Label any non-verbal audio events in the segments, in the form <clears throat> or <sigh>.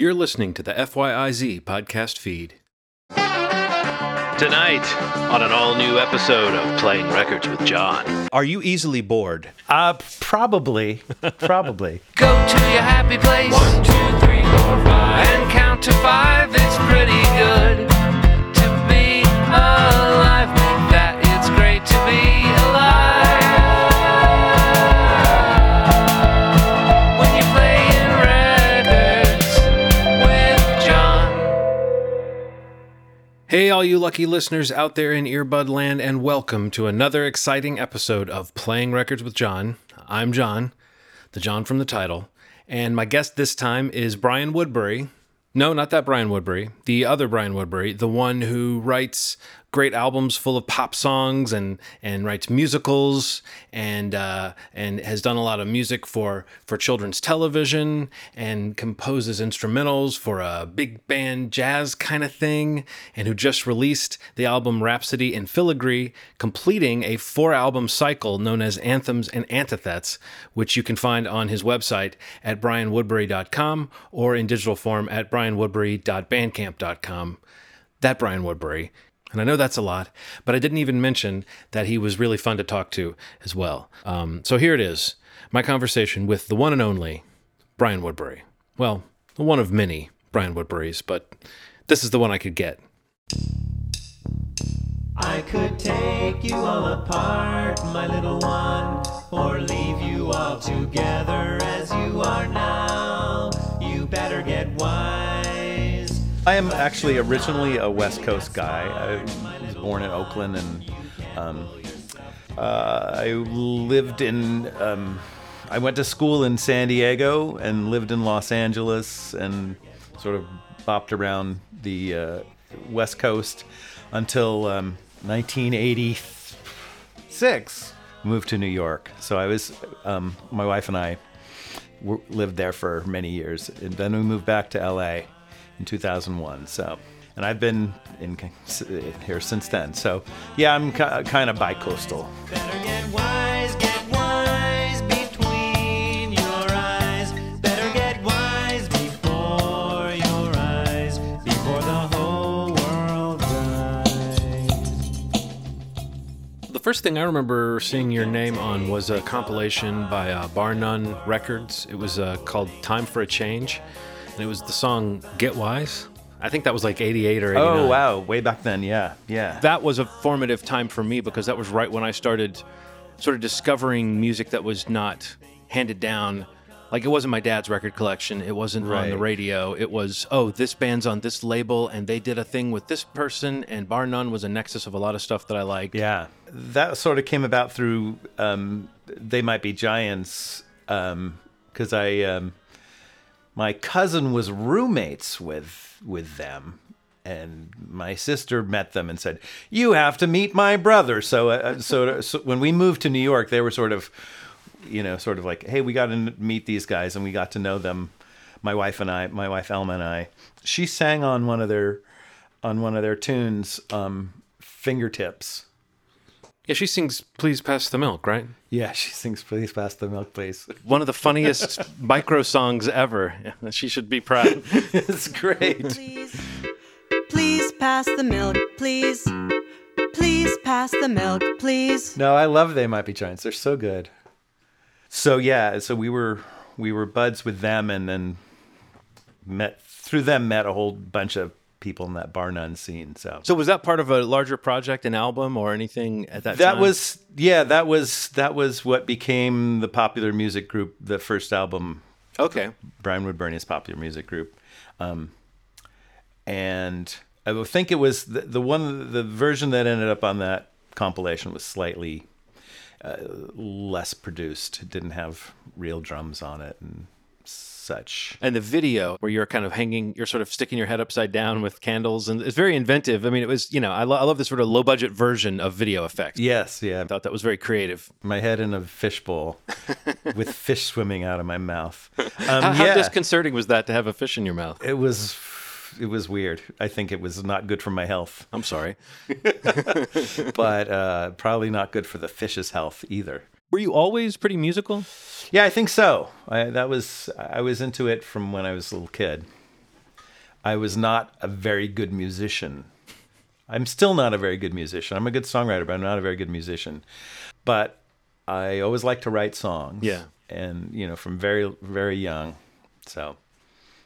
You're listening to the FYIZ podcast feed. Tonight, on an all new episode of Playing Records with John. Are you easily bored? Uh, probably, probably. <laughs> Go to your happy place. One, two, three, four, five. And count to five. It's pretty good Hey, all you lucky listeners out there in earbud land, and welcome to another exciting episode of Playing Records with John. I'm John, the John from the title, and my guest this time is Brian Woodbury. No, not that Brian Woodbury, the other Brian Woodbury, the one who writes great albums full of pop songs and and writes musicals and uh, and has done a lot of music for for children's television and composes instrumentals for a big band jazz kind of thing and who just released the album Rhapsody in Filigree, completing a four album cycle known as Anthems and Antithets, which you can find on his website at brianwoodbury.com or in digital form at brianwoodbury.bandcamp.com. That Brian Woodbury. And I know that's a lot, but I didn't even mention that he was really fun to talk to as well. Um, so here it is my conversation with the one and only Brian Woodbury. Well, the one of many Brian Woodburys, but this is the one I could get. I could take you all apart, my little one, or leave you all together I am actually originally a West Coast guy. I was born in Oakland, and um, uh, I lived in. Um, I went to school in San Diego and lived in Los Angeles, and sort of bopped around the uh, West Coast until um, 1986. Moved to New York. So I was, um, my wife and I w- lived there for many years, and then we moved back to LA in 2001. So, and I've been in here since then. So, yeah, I'm ki- kind of bi-coastal. Better get wise, get wise between your eyes. Better get wise before your eyes, before the whole world dies. The first thing I remember seeing your name on was a compilation by uh, Bar None Records. It was uh, called Time for a Change, and it was the song Get Wise. I think that was like 88 or 89. Oh wow, way back then, yeah, yeah. That was a formative time for me because that was right when I started sort of discovering music that was not handed down. Like it wasn't my dad's record collection. It wasn't on the radio. It was, oh, this band's on this label and they did a thing with this person. And Bar None was a nexus of a lot of stuff that I liked. Yeah, that sort of came about through um, "They Might Be Giants" because I, um, my cousin was roommates with with them, and my sister met them and said, "You have to meet my brother." So, uh, so, so when we moved to New York, they were sort of, you know, sort of like, "Hey, we got to meet these guys," and we got to know them. My wife and I, my wife Elma and I, she sang on one of their, on one of their tunes, um, "Fingertips." Yeah, she sings Please Pass the Milk, right? Yeah, she sings "Please Pass the Milk, Please." <laughs> One of the funniest micro songs ever. <laughs> She should be proud. <laughs> it's great. Please, please pass the milk, please. Please pass the milk, please. No, I love "They Might Be Giants." They're so good. So yeah, so we were we were buds with them, and then met through them met a whole bunch of people in that bar none scene. So, So was that part of a larger project, an album, or anything at that, time? that time? was yeah, that was that was what became the popular music group, the first album okay. Brian Woodbury's popular music group. Um, and I think it was the, the one, the version that ended up on that compilation was slightly uh, less produced. It didn't have real drums on it and such. And the video where you're kind of hanging, you're sort of sticking your head upside down with candles, and it's very inventive. I mean, it was, you know, I, lo- I love this sort of low budget version of video effects. Yes, yeah. I thought that was very creative. My head in a fishbowl <laughs> with fish swimming out of my mouth. Um, How, how yeah. disconcerting was that to have a fish in your mouth? it was it was weird. I think it was not good for my health, I'm sorry. <laughs> but uh, probably not good for the fish's health either. Were you always pretty musical? Yeah, I think so. I, that was I was into it from when I was a little kid. I was not a very good musician. I'm still not a very good musician. I'm a good songwriter, but I'm not a very good musician. But I always like to write songs. Yeah. And, you know, from very, very young. So,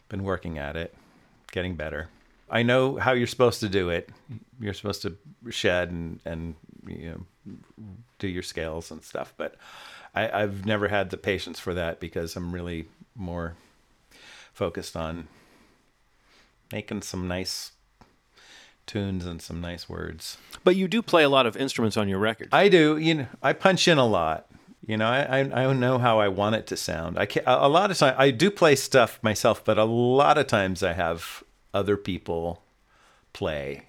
been working at it, getting better. I know how you're supposed to do it. You're supposed to shed and, and you know, do your scales and stuff. But I, I've never had the patience for that because I'm really more focused on making some nice tunes and some nice words. But you do play a lot of instruments on your record. I do. You know, I punch in a lot. You know, I I, I know how I want it to sound. I can a lot of times I do play stuff myself, but a lot of times I have other people play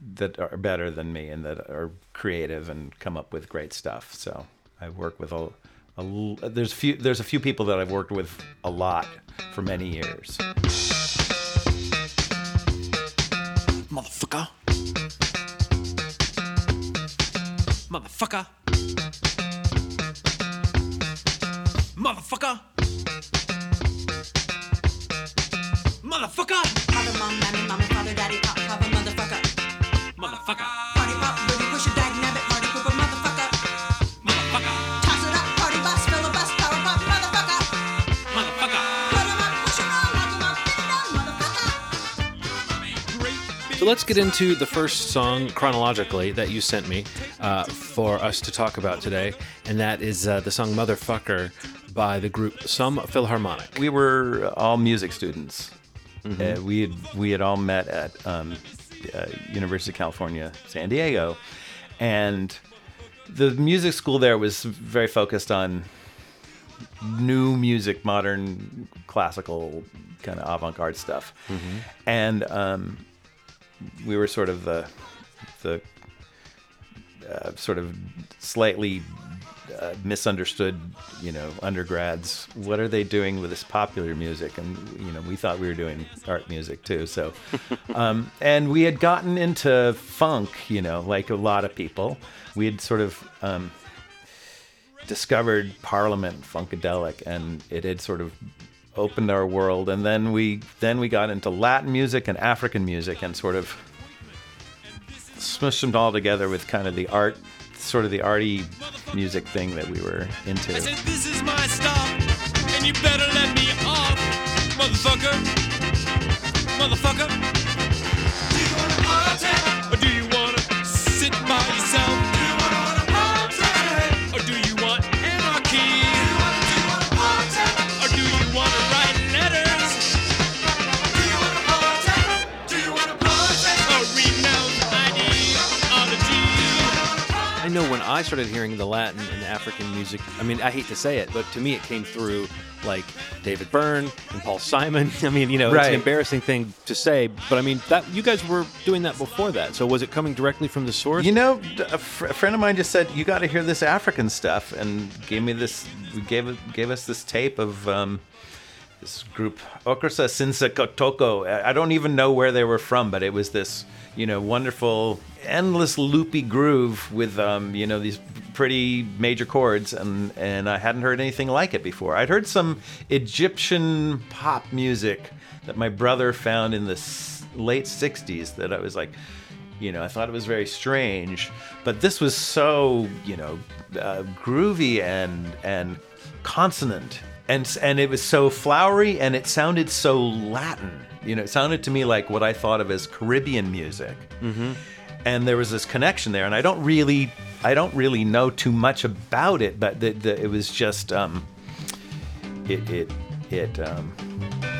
that are better than me and that are creative and come up with great stuff. So I work with a. there's few there's a few people that I've worked with a lot for many years. Motherfucker. Motherfucker. Motherfucker. Motherfucker. So let's get into the first song chronologically that you sent me uh, for us to talk about today, and that is uh, the song "Motherfucker" by the group Some Philharmonic. we were all music students. Uh, we had we had all met at um, uh, University of California, San Diego, and the music school there was very focused on new music, modern, classical, kind of avant-garde stuff, and um, we were sort of the the uh, sort of slightly uh, misunderstood, you know, undergrads. What are they doing with this popular music? And you know, we thought we were doing art music too. So, <laughs> um, and we had gotten into funk, you know, like a lot of people. We had sort of um, discovered Parliament Funkadelic, and it had sort of opened our world. And then we then we got into Latin music and African music, and sort of smushed them all together with kind of the art, sort of the arty music thing that we were into. I said, this is my stop, and you better let me off, motherfucker. Motherfucker. I know when I started hearing the Latin and African music, I mean, I hate to say it, but to me it came through like David Byrne and Paul Simon. <laughs> I mean, you know, it's an embarrassing thing to say, but I mean, that you guys were doing that before that. So was it coming directly from the source? You know, a, fr- a friend of mine just said you got to hear this African stuff, and gave me this. Gave gave us this tape of um, this group Okrasa Sinsa Kotoko. I don't even know where they were from, but it was this you know wonderful, endless loopy groove with um, you know these pretty major chords, and and I hadn't heard anything like it before. I'd heard some Egyptian pop music that my brother found in the s- late '60s that I was like you know, I thought it was very strange, but this was so, you know, uh, groovy and and consonant, and and it was so flowery, and it sounded so Latin. You know, it sounded to me like what I thought of as Caribbean music. Mm-hmm. And there was this connection there, and I don't really, I don't really know too much about it, but the, the, it was just, um, it it it um,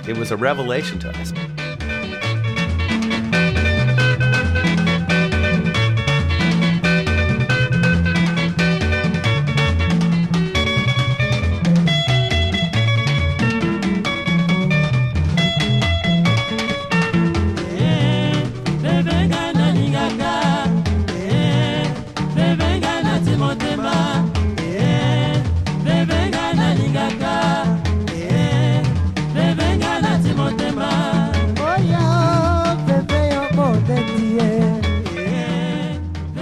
it was a revelation to us.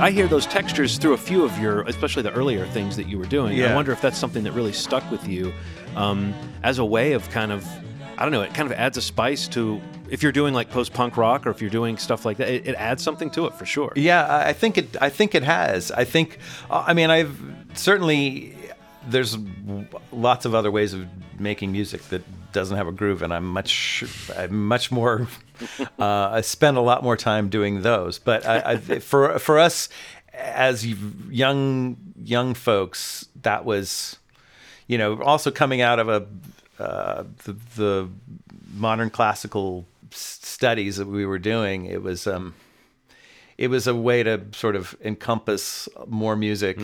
I hear those textures through a few of your, especially the earlier things that you were doing. Yeah. I wonder if that's something that really stuck with you um, as a way of kind of, I don't know, it kind of adds a spice to if you're doing like post punk rock or if you're doing stuff like that, it, it adds something to it for sure. Yeah, I think it. I think it has. I think. uh, I mean, I've certainly. There's lots of other ways of making music that doesn't have a groove, and I'm much. I'm much more. <laughs> Uh, I spend a lot more time doing those. But I, I, for for us as young young folks, that was, you know, also coming out of a uh, the, the modern classical studies that we were doing. It was. Um, it was a way to sort of encompass more music.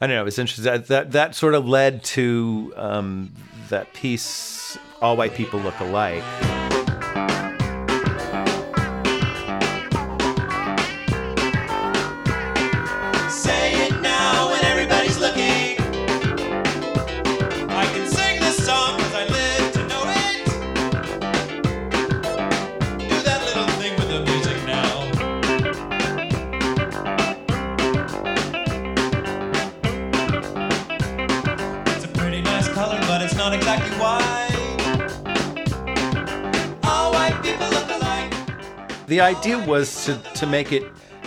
I don't know. It was interesting. That that, that sort of led to um, that piece. All white people look alike. The idea was to to make it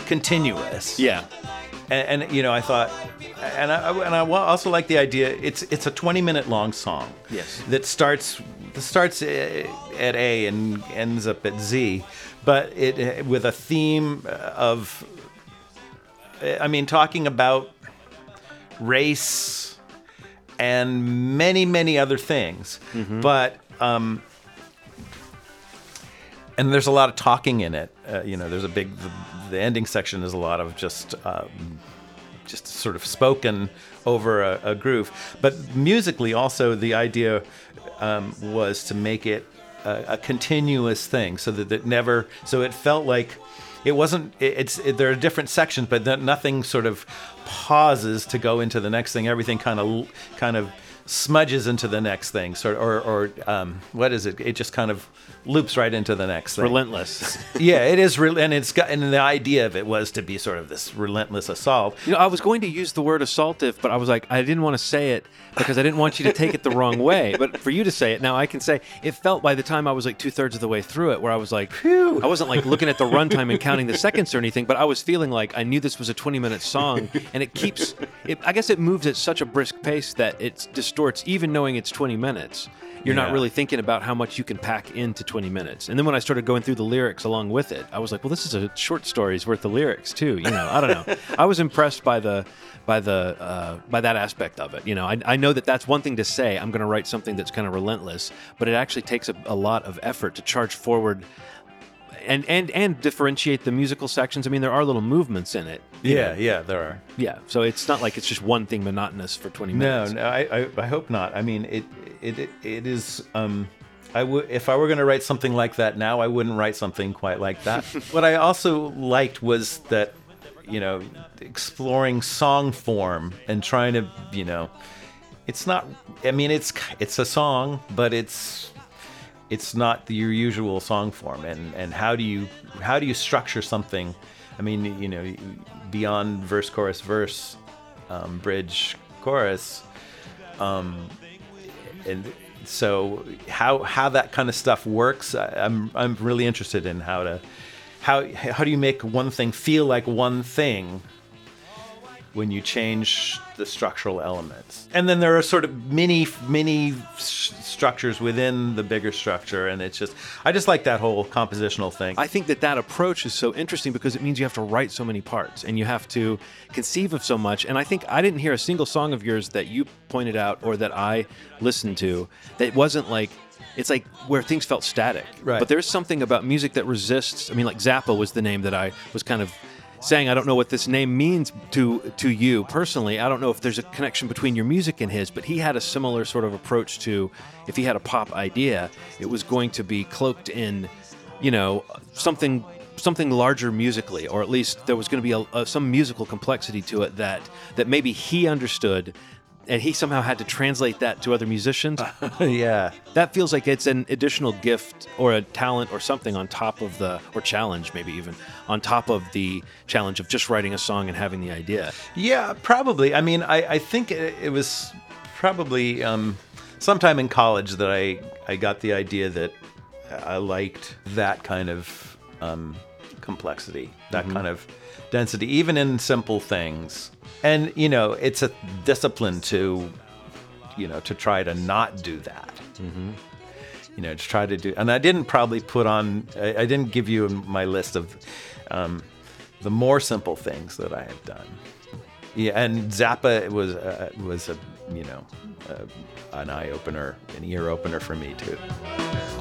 continuous. Yeah. and, and you know, I thought, and I and I also like the idea. It's it's a 20 minute long song. Yes. That starts that starts uh, at A and ends up at Z, but it uh, with a theme of, uh, I mean, talking about race and many many other things, but. Um, and there's a lot of talking in it. Uh, you know, there's a big the, the ending section is a lot of just um, just sort of spoken over a, a groove. But musically, also the idea um, was to make it a, a continuous thing, so that it never. So it felt like it wasn't. It, it's it, there are different sections, but nothing sort of pauses to go into the next thing. Everything kind of kind of smudges into the next thing, sort or or um, what is it? It just kind of loops right into the next thing. Relentless. <laughs> yeah, it is real, and it's got and the idea of it was to be sort of this relentless assault. You know, I was going to use the word assaultive, but I was like, I didn't want to say it because I didn't want you to take it the wrong way. <laughs> But for you to say it now, I can say it felt by the time I was like two thirds of the way through it, where I was like, I wasn't like looking at the runtime and counting the seconds or anything, but I was feeling like I knew this was a 20 minute song, and it keeps, it, I guess it moves at such a brisk pace that it even knowing it's 20 minutes. You're not really thinking about how much you can pack into 20 minutes. And then when I started going through the lyrics along with it, I was like, well, this is a short story's worth of lyrics too. You know, I don't know. <laughs> I was impressed by the by the uh, by that aspect of it. You know, I, I know that that's one thing to say. I'm going to write something that's kind of relentless, but it actually takes a, a lot of effort to charge forward. And, and and differentiate the musical sections. I mean, there are little movements in it. Yeah, know. yeah, there are. yeah. So it's not like it's just one thing monotonous for 20 No, minutes. no, I, I, I hope not. I mean, it, it, it, it is. Um, I would if I were going to write something like that now, I wouldn't write something quite like that. <laughs> what I also liked was that, you know, exploring song form and trying to, you know, it's not. I mean, it's it's a song, but it's it's not your usual song form. And and how do you how do you structure something? I mean you know beyond verse chorus verse um, bridge chorus um, and so how how that kind of stuff works I, i'm i'm really interested in how to how how do you make one thing feel like one thing when you change the structural elements. And then there are sort of mini mini structures within the bigger structure and it's just I just like that whole compositional thing. I think that that approach is so interesting because it means you have to write so many parts and you have to conceive of so much. And I think I didn't hear a single song of yours that you pointed out or that I listened to that wasn't like it's like where things felt static. Right. But there's something about music that resists. I mean, like Zappa was the name that I was kind of saying I don't know what this name means to to you personally. I don't know if there's a connection between your music and his, but he had a similar sort of approach to if he had a pop idea, it was going to be cloaked in, you know, something something larger musically, or at least there was going to be a, a, some musical complexity to it that that maybe he understood. And he somehow had to translate that to other musicians. <laughs> yeah. That feels like it's an additional gift or a talent or something on top of the, or challenge maybe even, on top of the challenge of just writing a song and having the idea. Yeah, probably. I mean, I, I think it, it was probably um, sometime in college that I, I got the idea that I liked that kind of um, complexity, that kind of density, even in simple things. And you know, it's a discipline to, you know, to try to not do that. You know, to try to do. And I didn't probably put on. I, I didn't give you my list of um, the more simple things that I have done. Yeah, and Zappa was uh, was a you know uh, an eye opener, an ear opener for me too.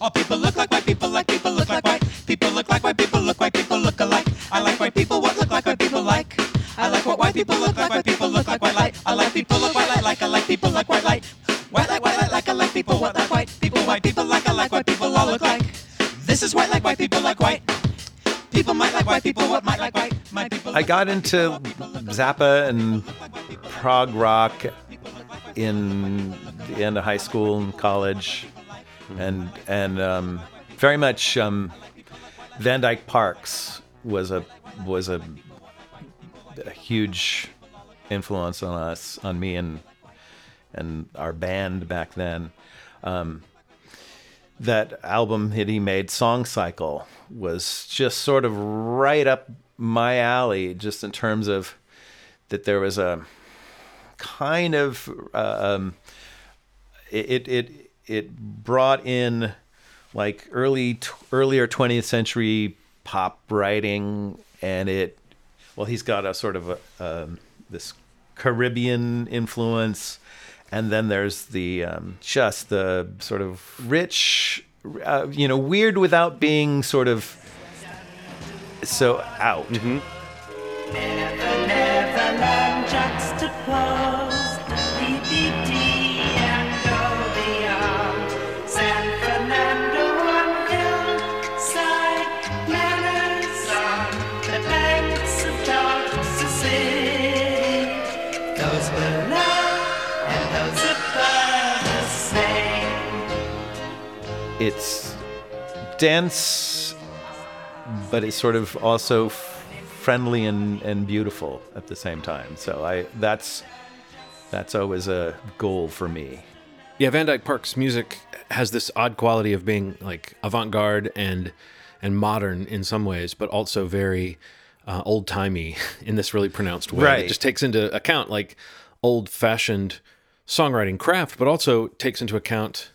All people look like white people, like people look like white. People look like white people, look white people look alike. I like white people, what look like white people like. I like what white people look like, white people look like white light. I like people look white light, like I like people like white light. White like white light, like I like people what like white. People white people like I like white people all look like. This is white like white people like white. People might like white people, what might like white. My people I got into Zappa and prog rock in the end of high school and college, and and um, very much um, Van Dyke Parks was a was a, a huge influence on us, on me and and our band back then. Um, that album that he made, Song Cycle, was just sort of right up my alley, just in terms of that there was a kind of uh, um, it it it brought in like early t- earlier 20th century pop writing, and it well, he's got a sort of a, um, this Caribbean influence, and then there's the um, just the sort of rich, uh, you know, weird without being sort of so out. Neverland juxtaposed it's dense, but it's sort of also f- friendly and, and beautiful at the same time. So I that's that's always a goal for me. Yeah, Van Dyke Parks' music has this odd quality of being like avant-garde and and modern in some ways, but also very uh, old-timey <laughs> in this really pronounced way. Right. It just takes into account like old-fashioned songwriting craft, but also takes into account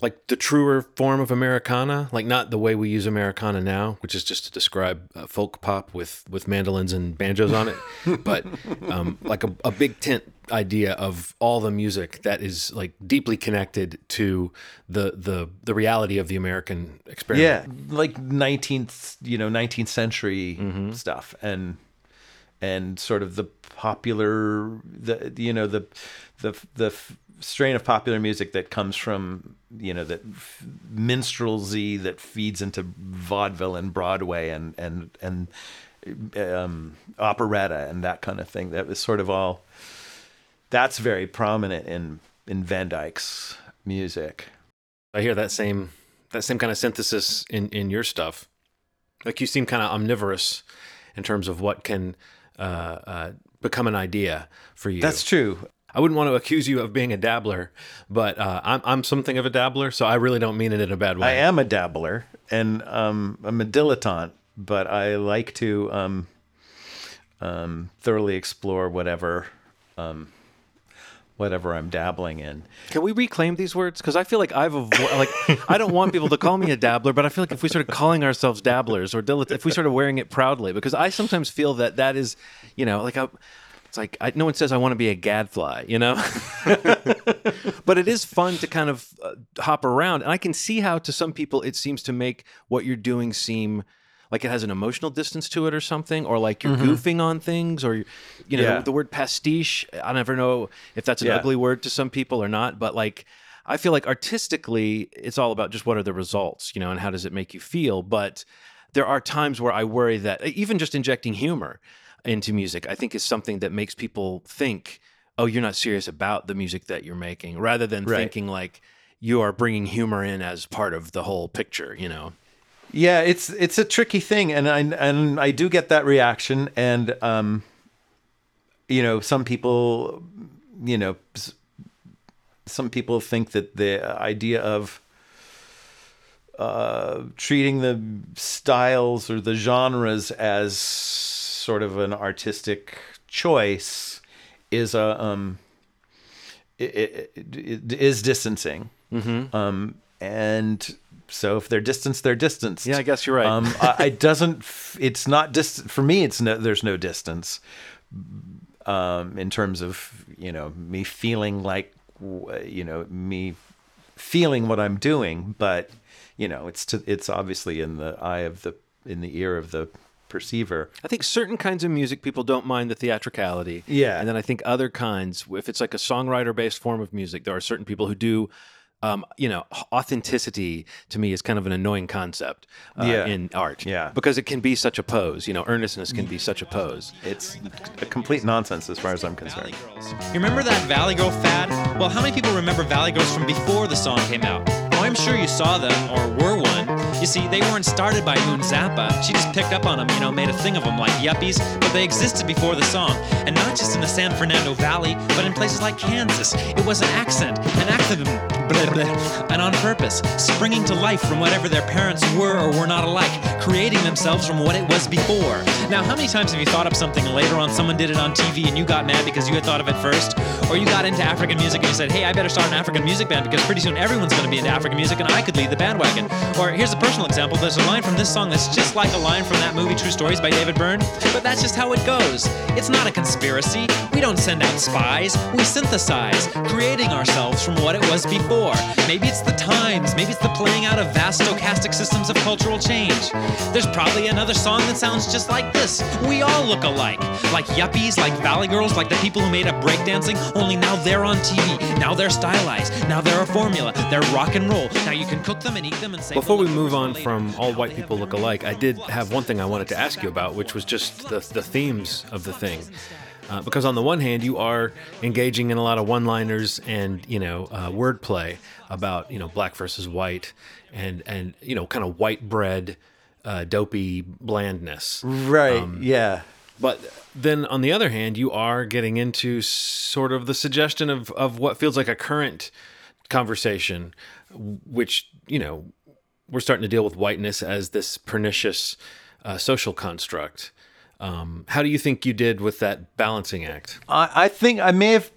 like the truer form of Americana, like not the way we use Americana now, which is just to describe uh, folk pop with with mandolins and banjos on it, <laughs> but um, like a, a big tent idea of all the music that is like deeply connected to the the the reality of the American experience. Yeah, like 19th, you know, 19th century stuff and and sort of the popular the you know the the the strain of popular music that comes from you know that f- minstrelsy that feeds into vaudeville and Broadway and and and um, operetta and that kind of thing. That was sort of all. That's very prominent in in Van Dyke's music. I hear that same that same kind of synthesis in in your stuff. Like you seem kind of omnivorous in terms of what can uh, uh, become an idea for you. That's true. I wouldn't want to accuse you of being a dabbler, but uh, I'm I'm something of a dabbler, so I really don't mean it in a bad way. I am a dabbler and um, I'm a dilettante, but I like to um, um, thoroughly explore whatever um, whatever I'm dabbling in. Can we reclaim these words? Because I feel like I've avo- like I don't want people to call me a dabbler, but I feel like if we started calling ourselves dabblers or dilet- if we started wearing it proudly, because I sometimes feel that that is, you know, like a, it's like I, no one says I want to be a gadfly, you know. <laughs> but it is fun to kind of uh, hop around, and I can see how to some people it seems to make what you're doing seem. Like it has an emotional distance to it, or something, or like you're goofing on things, or you know, Yeah. the, the word pastiche. I never know if that's an Yeah. ugly word to some people or not, but like I feel like artistically it's all about just what are the results, you know, and how does it make you feel. But there are times where I worry that even just injecting humor into music, I think is something that makes people think, oh, you're not serious about the music that you're making, rather than Right. thinking like you are bringing humor in as part of the whole picture, you know. Yeah, it's it's a tricky thing, and I and I do get that reaction, and um, you know, some people, you know, some people think that the idea of uh, treating the styles or the genres as sort of an artistic choice is a um, it, it, it is distancing. Mm-hmm. Um, and so if they're distanced, they're distanced. Yeah, I guess you're right. Um, I, it doesn't. It's not distant for me. It's no. There's no distance um, in terms of you know me feeling like you know me feeling what I'm doing, but you know it's to it's obviously in the eye of the in the ear of the perceiver. I think certain kinds of music people don't mind the theatricality. Yeah. And then I think other kinds, if it's like a songwriter based form of music, there are certain people who do. Um, you know, authenticity to me is kind of an annoying concept uh, Yeah. in art. Yeah. Because it can be such a pose. You know, earnestness can be such a pose. It's a complete nonsense as far as I'm concerned. You remember that Valley Girl fad? Well, how many people remember Valley Girls from before the song came out? I'm sure you saw them or were one. You see, they weren't started by Moon Zappa. She just picked up on them, you know, made a thing of them like yuppies, but they existed before the song. And not just in the San Fernando Valley, but in places like Kansas. It was an accent, an blah, <laughs> and on purpose, springing to life from whatever their parents were or were not alike, creating themselves from what it was before. Now, how many times have you thought up something and later on someone did it on TV and you got mad because you had thought of it first? Or you got into African music and you said, hey, I better start an African music band because pretty soon everyone's going to be into African music and I could lead the bandwagon. Or here's a personal example there's a line from this song that's just like a line from that movie True Stories by David Byrne, but that's just how it goes. It's not a conspiracy. We don't send out spies, we synthesize, creating ourselves from what it was before. Maybe it's the times, maybe it's the playing out of vast stochastic systems of cultural change. There's probably another song that sounds just like this. We all look alike. Like yuppies, like valley girls, like the people who made up breakdancing, only now they're on TV. Now they're stylized. Now they're a formula. They're rock and roll. Now you can cook them and eat them and say Before we move on later. from all Now white people look alike, I did have one thing I wanted to ask you about, which was just the, the themes of the thing. Uh, because on the one hand, you are engaging in a lot of one-liners and you know uh, wordplay about you know black versus white and and you know kind of white bread, uh, dopey blandness. Right. Um, yeah. But then on the other hand, you are getting into sort of the suggestion of, of what feels like a current conversation, which, you know, we're starting to deal with whiteness as this pernicious uh, social construct. Um, how do you think you did with that balancing act? I, I think I may have.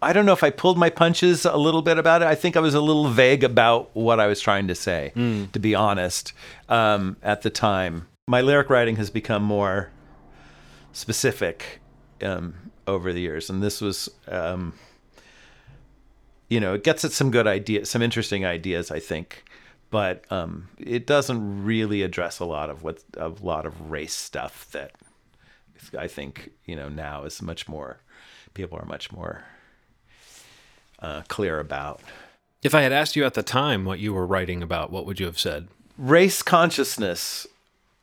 I don't know if I pulled my punches a little bit about it. I think I was a little vague about what I was trying to say, to be honest, um, at the time. My lyric writing has become more specific um, over the years, and this was, um, you know, it gets at some good ideas, some interesting ideas, I think, but um, it doesn't really address a lot of what a lot of race stuff that I think you know now is much more people are much more uh, clear about If I had asked you at the time what you were writing about, what would you have said? race consciousness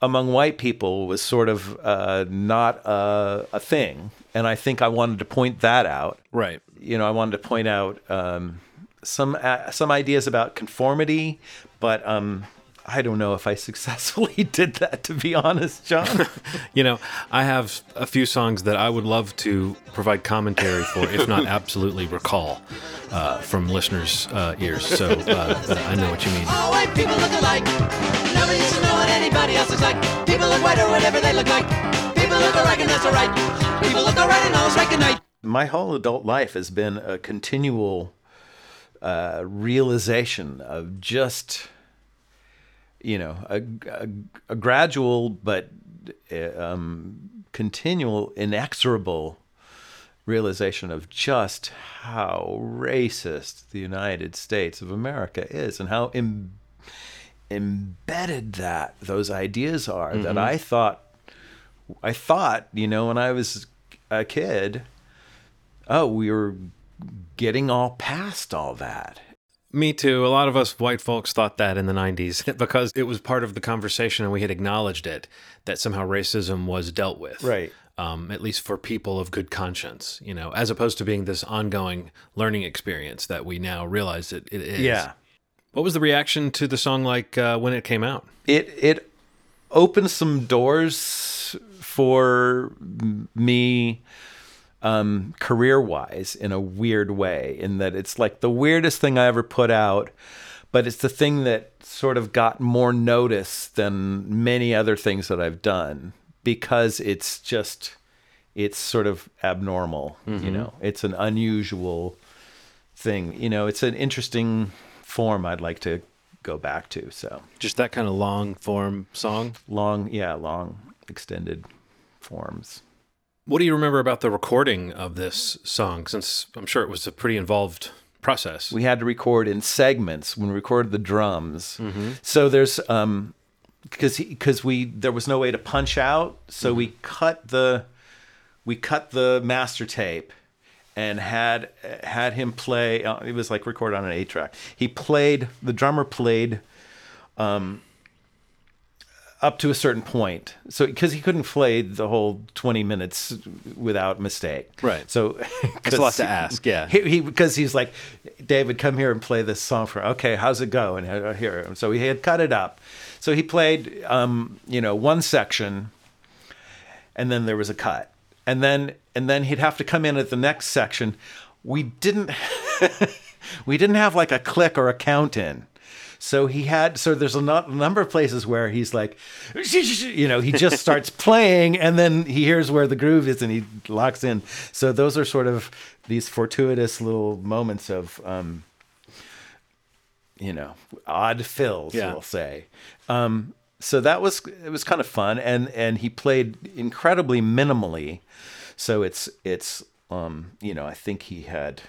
among white people was sort of uh, not a, a thing, and I think I wanted to point that out. Right. You know, I wanted to point out um, some uh, some ideas about conformity, but um, I don't know if I <laughs> successfully did that. To be honest, John. <laughs> You know, I have a few songs that I would love to provide commentary for, if not <laughs> absolutely recall uh, from listeners' uh, ears. So uh, I know what you mean. All white people look alike. Nobody needs to know what anybody else looks like. People look white or whatever they look like. People look alright and that's alright. People look alright and all's right good night. My whole adult life has been a continual uh, realization of just you know a, a, a gradual but uh, um, continual inexorable realization of just how racist the United States of America is and how Im- embedded that those ideas are that I thought I thought you know when I was a kid oh, we were getting all past all that. Me too. A lot of us white folks thought that in the 90s <laughs> because it was part of the conversation and we had acknowledged it that somehow racism was dealt with. Right. Um, at least for people of good conscience, you know, as opposed to being this ongoing learning experience that we now realize that it is. Yeah. What was the reaction to the song like uh, when it came out? It it opened some doors for me um, career wise in a weird way, in that it's like the weirdest thing I ever put out, but it's the thing that sort of got more notice than many other things that I've done because it's just it's sort of abnormal, you know. It's an unusual thing, you know. It's an interesting form I'd like to go back to. So Just that kind of long form song. long, yeah, long extended forms. What do you remember about the recording of this song? Since I'm sure it was a pretty involved process. we had to record in segments when we recorded the drums. So there's um because because we there was no way to punch out, so we cut the we cut the master tape and had had him play. Uh, it was like recorded on an eight track. He played the drummer played um up to a certain point. So because he couldn't play the whole 20 minutes without mistake. Right. So <laughs> That's a lot to <laughs> ask, yeah. he, he because he's like, David, come here and play this song for. Okay, how's it go? And here, so he had cut it up. So he played, um, you know, one section, and then there was a cut, and then and then he'd have to come in at the next section. We didn't, <laughs> we didn't have like a click or a count in. So he had so there's a no- number of places where he's like, you know, he just <laughs> starts playing and then he hears where the groove is and he locks in. So those are sort of these fortuitous little moments of, um, you know, odd fills, Yeah. we'll say. Um, so that was it was kind of fun and and he played incredibly minimally. So it's it's um, you know I think he had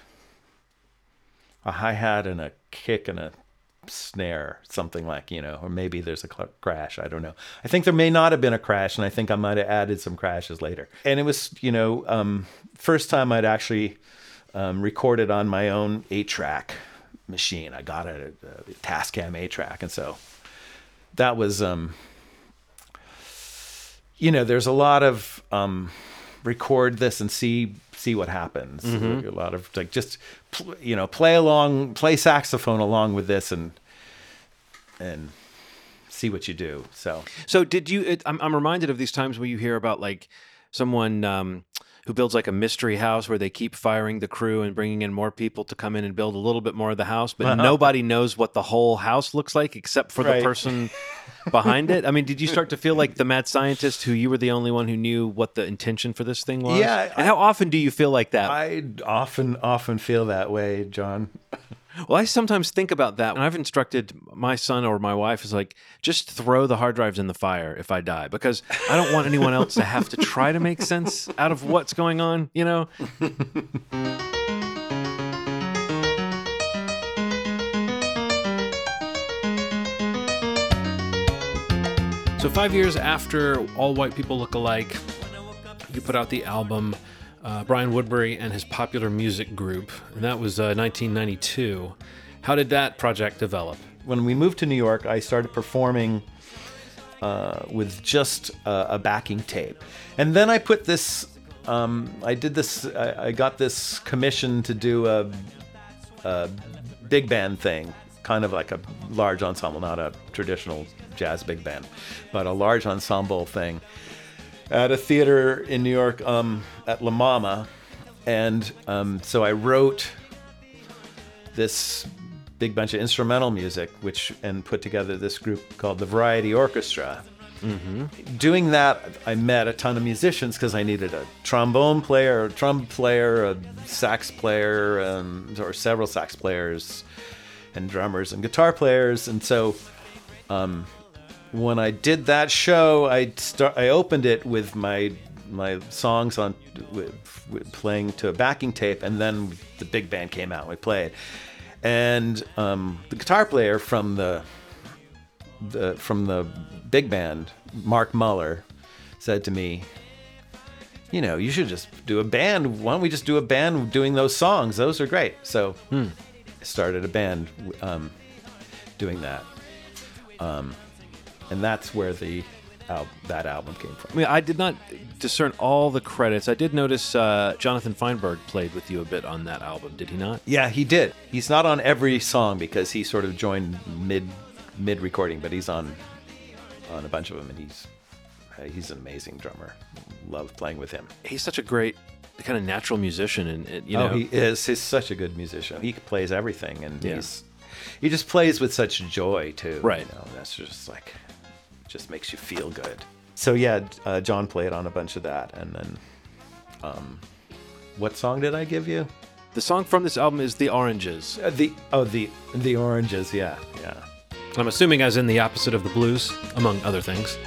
a hi hat and a kick and a snare, something like you know, or maybe there's a cl- crash. I don't know. I think there may not have been a crash, and I think I might have added some crashes later. And it was you know um, first time I'd actually um, recorded on my own eight track machine. I got a, a Tascam eight track, and so that was um, you know there's a lot of um, record this and see see what happens. A lot of like just you know play along, play saxophone along with this and and see what you do. So So did you? It, I'm, I'm reminded of these times where you hear about like someone um, who builds like a mystery house where they keep firing the crew and bringing in more people to come in and build a little bit more of the house, but uh, nobody knows what the whole house looks like except for the person behind it. I mean, did you start to feel like <laughs> the mad scientist who you were the only one who knew what the intention for this thing was? Yeah, And how often do you feel like that? I often often feel that way, John. <laughs> Well, I sometimes think about that when I've instructed my son or my wife is like, just throw the hard drives in the fire if I die, because I don't want anyone else to have to try to make sense out of what's going on, you know? So, five years after All White People Look Alike, you put out the album uh, Brian Woodbury and his popular music group, and that was uh, 1992. How did that project develop? When we moved to New York, I started performing uh, with just a backing tape, and then I put this. Um, I did this. I, I got this commission to do a, a big band thing, kind of like a large ensemble, not a traditional jazz big band, but a large ensemble thing at a theater in New York um, at La Mama. And um, so I wrote this big bunch of instrumental music, which and put together this group called the Variety Orchestra. Doing that, I met a ton of musicians because I needed a trombone player, a drum player, a sax player, um, or several sax players, and drummers and guitar players. And so, um, when I did that show, I start, I opened it with my my songs on with, with playing to a backing tape, and then the big band came out. and We played, and um, the guitar player from the the from the big band, Mark Muller, said to me, "You know, you should just do a band. Why don't we just do a band doing those songs? Those are great." So, I started a band um, doing that, um, and that's where the al- that album came from. I mean, I did not discern all the credits. I did notice uh, Jonathan Feinberg played with you a bit on that album, did he not? Yeah, he did. He's not on every song because he sort of joined mid mid recording, but he's on on a bunch of them, and he's uh, he's an amazing drummer. Love playing with him. He's such a great kind of natural musician, and, and you know, oh, he is. He's such a good musician. He plays everything, and Yeah. he's he just plays with such joy too. Right. You know, that's just like, just makes you feel good. So yeah, uh, John played on a bunch of that, and then, um, what song did I give you? The song from this album is The Oranges. Uh, the oh the the oranges. Yeah, yeah. I'm assuming as in the opposite of the blues, among other things.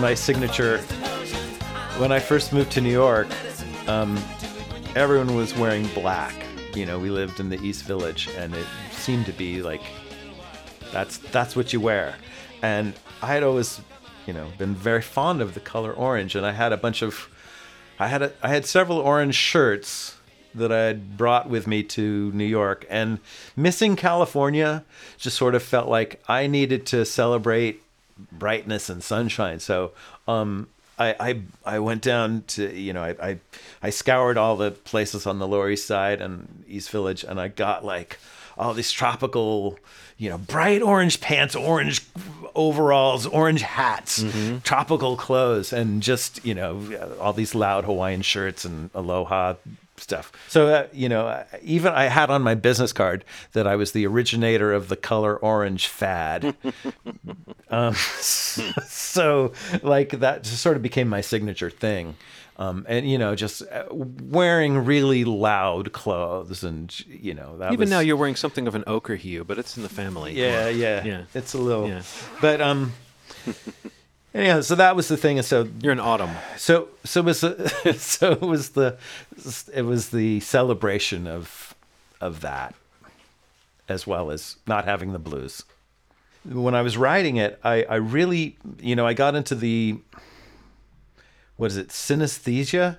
My signature. When I first moved to New York, um, everyone was wearing black. You know, we lived in the East Village, and it seemed to be like that's that's what you wear. And I had always, you know, been very fond of the color orange, and I had a bunch of, I had a, I had several orange shirts that I had brought with me to New York, and missing California just sort of felt like I needed to celebrate brightness and sunshine. So, um, I, I I went down to you know I, I I scoured all the places on the Lower East Side and East Village, and I got like all these tropical, you know, bright orange pants, orange overalls, orange hats, tropical clothes, and just you know all these loud Hawaiian shirts and aloha stuff. So uh, you know, even I had on my business card that I was the originator of the color orange fad. <laughs> um, <laughs> so like that just sort of became my signature thing. Um, and you know, just uh, wearing really loud clothes, and you know, that Even was, now, you're wearing something of an ochre hue, but it's in the family. Yeah, yeah, Yeah. It's a little, Yeah. but um, anyhow, so that was the thing, and so You're in autumn. so so it was the, <laughs> so it was the it was the celebration of of that as well as not having the blues. When i was writing it i i really you know i got into the what is it synesthesia?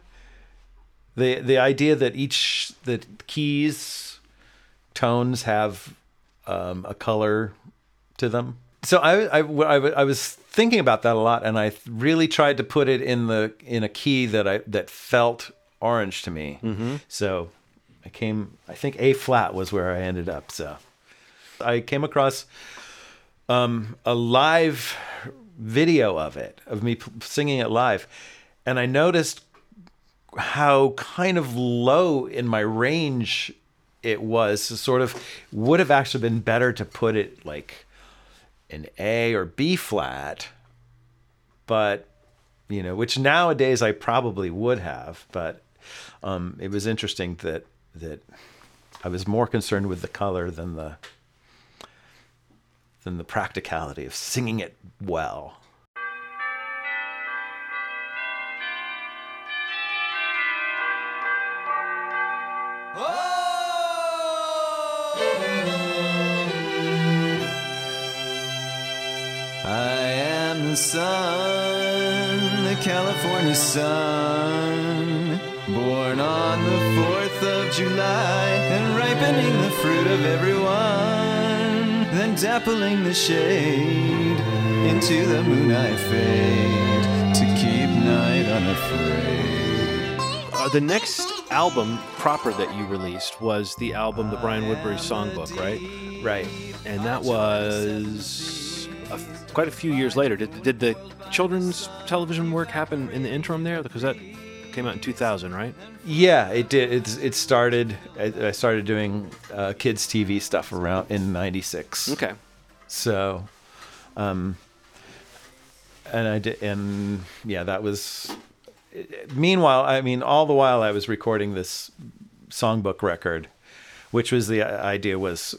The the idea that each the keys tones have um, a color to them so I, I, I, I was thinking about that a lot and i really tried to put it in the in a key that i that felt orange to me. Mm-hmm. so i came i think a flat was where i ended up so. I came across um, a live video of it of me p- singing it live and i noticed how kind of low in my range it was. Sort of would have actually been better to put it like an A or B flat, but you know, which nowadays I probably would have, but um, it was interesting that that I was more concerned with the color than the than the practicality of singing it well. Sun, the California sun, born on the 4th of July and ripening the fruit of everyone, then dappling the shade into the moon I fade to keep night unafraid. Uh, the next album proper that you released was the album, the Brian Woodbury Songbook, right? Right. And that was a quite a few years later. Did, did the children's television work happen in the interim there? Because that came out in 2000, right? Yeah, it did. It's it started. I, I started doing uh, kids TV stuff around in '96. Okay. So, um, and I did, and yeah, that was meanwhile, I mean, all the while I was recording this songbook record, which was the idea was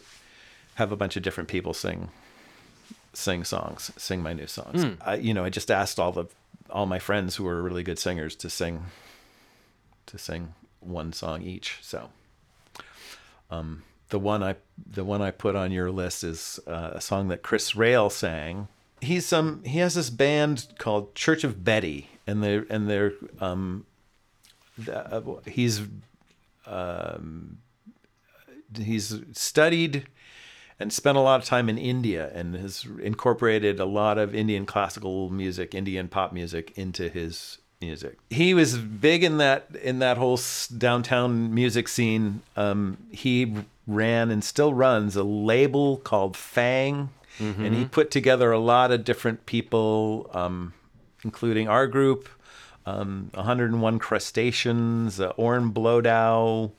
have a bunch of different people sing sing songs, sing my new songs. I, you know, I just asked all the all my friends who were really good singers to sing to sing one song each. So, um, the one I the one I put on your list is uh, a song that Chris Rael sang. He's um he has this band called Church of Betty, and they're and they're um the, uh, he's um he's studied and spent a lot of time in India and has incorporated a lot of Indian classical music, Indian pop music into his music. He was big in that in that whole downtown music scene. Um, he ran and still runs a label called Fang, and he put together a lot of different people, um, including our group, um, 101 Crustaceans, uh, Orrin Blowdow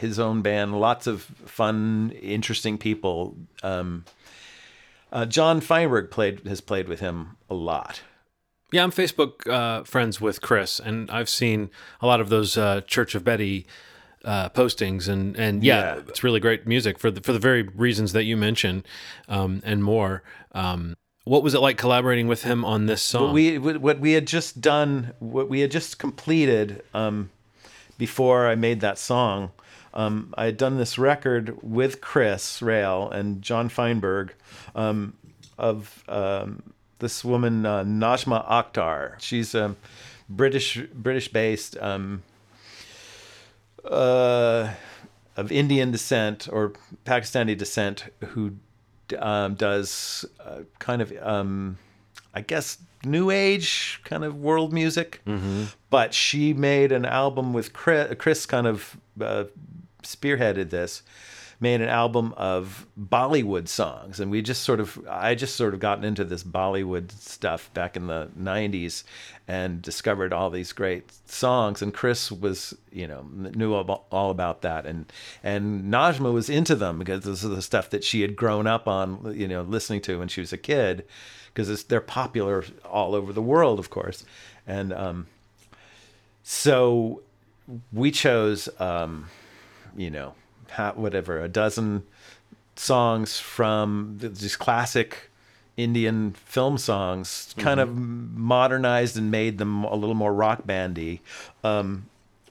his own band, lots of fun, interesting people. Um, uh, John Feinberg played has played with him a lot. Yeah, I'm Facebook uh, friends with Chris, and I've seen a lot of those uh, Church of Betty uh, postings, and and yeah, Yeah. it's really great music for the for the very reasons that you mentioned, um, and more. Um, what was it like collaborating with him on this song? What we what what we had just done, what we had just completed um, before I made that song. Um, I had done this record with Chris Rael and John Feinberg um, of um, this woman uh, Najma Akhtar. She's a British British based um, uh, of Indian descent or Pakistani descent who um, does uh, kind of, um, I guess, new age kind of world music. But she made an album with Chris, Chris kind of uh, spearheaded this. Made an album of Bollywood songs, and we just sort of, I just sort of gotten into this Bollywood stuff back in the '90s, and discovered all these great songs. And Chris was, you know, knew all about that, and and Najma was into them because this is the stuff that she had grown up on, you know, listening to when she was a kid, because they're popular all over the world, of course, and um, so we chose, um, you know, whatever a dozen songs from th- these classic Indian film songs, kind of modernized and made them a little more rock bandy. Um,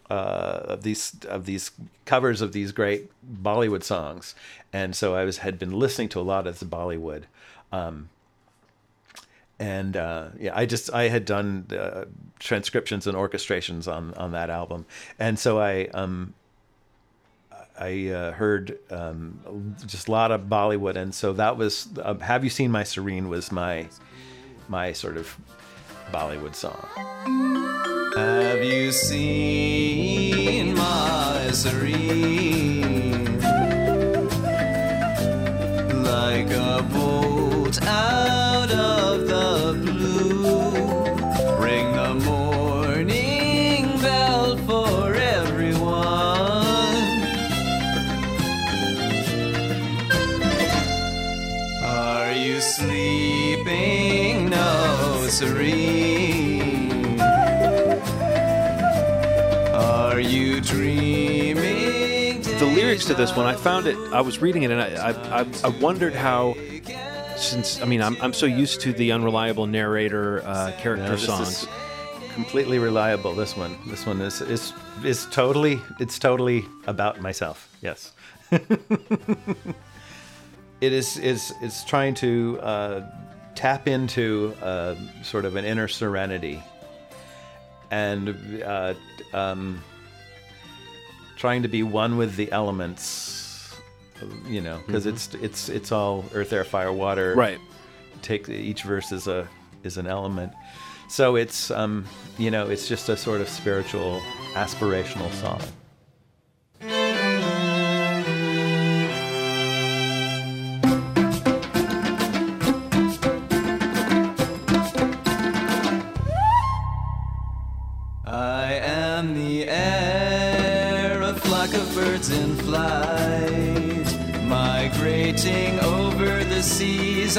uh, of these of these covers of these great Bollywood songs, and so I was had been listening to a lot of the Bollywood, um, and uh, yeah, I just I had done uh, transcriptions and orchestrations on on that album, and so I um, I uh, heard um, just a lot of Bollywood, and so that was uh, "Have You Seen My Serene" was my my sort of Bollywood song. Have you seen my serene? Like a out serene. Are you dreaming? the lyrics to this one, I found it. I was reading it, and I I, I, I wondered how. Since I mean, I'm, I'm so used to the unreliable narrator uh, character No, this songs. is completely reliable. This one, this one is is is totally. It's totally about myself. Yes. <laughs> it is is it's trying to uh, tap into uh, sort of an inner serenity, and uh, um, trying to be one with the elements. You know, because it's it's it's all earth, air, fire, water Right. take each verse is a is an element so it's um you know it's just a sort of spiritual aspirational song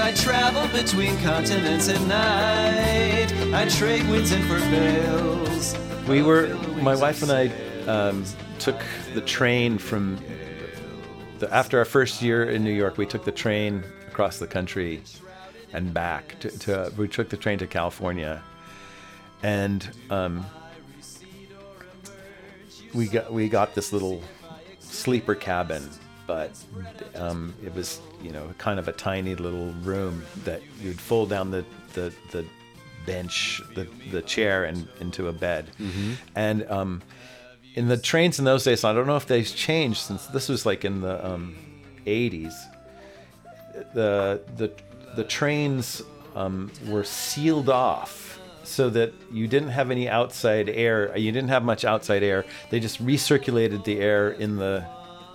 I travel between continents at night. I trade winds in for veils. We were, my wife and I um, took the train from, the, after our first year in New York, we took the train across the country and back. To, to we took the train to California, and um, we got we got this little sleeper cabin, but um, it was you know kind of a tiny little room that you'd fold down the the, the bench, the the chair, and into a bed, and um, in the trains in those days, I don't know if they've changed since this was like in the um, 80s. The the the trains um, were sealed off so that you didn't have any outside air. You didn't have much outside air. They just recirculated the air in the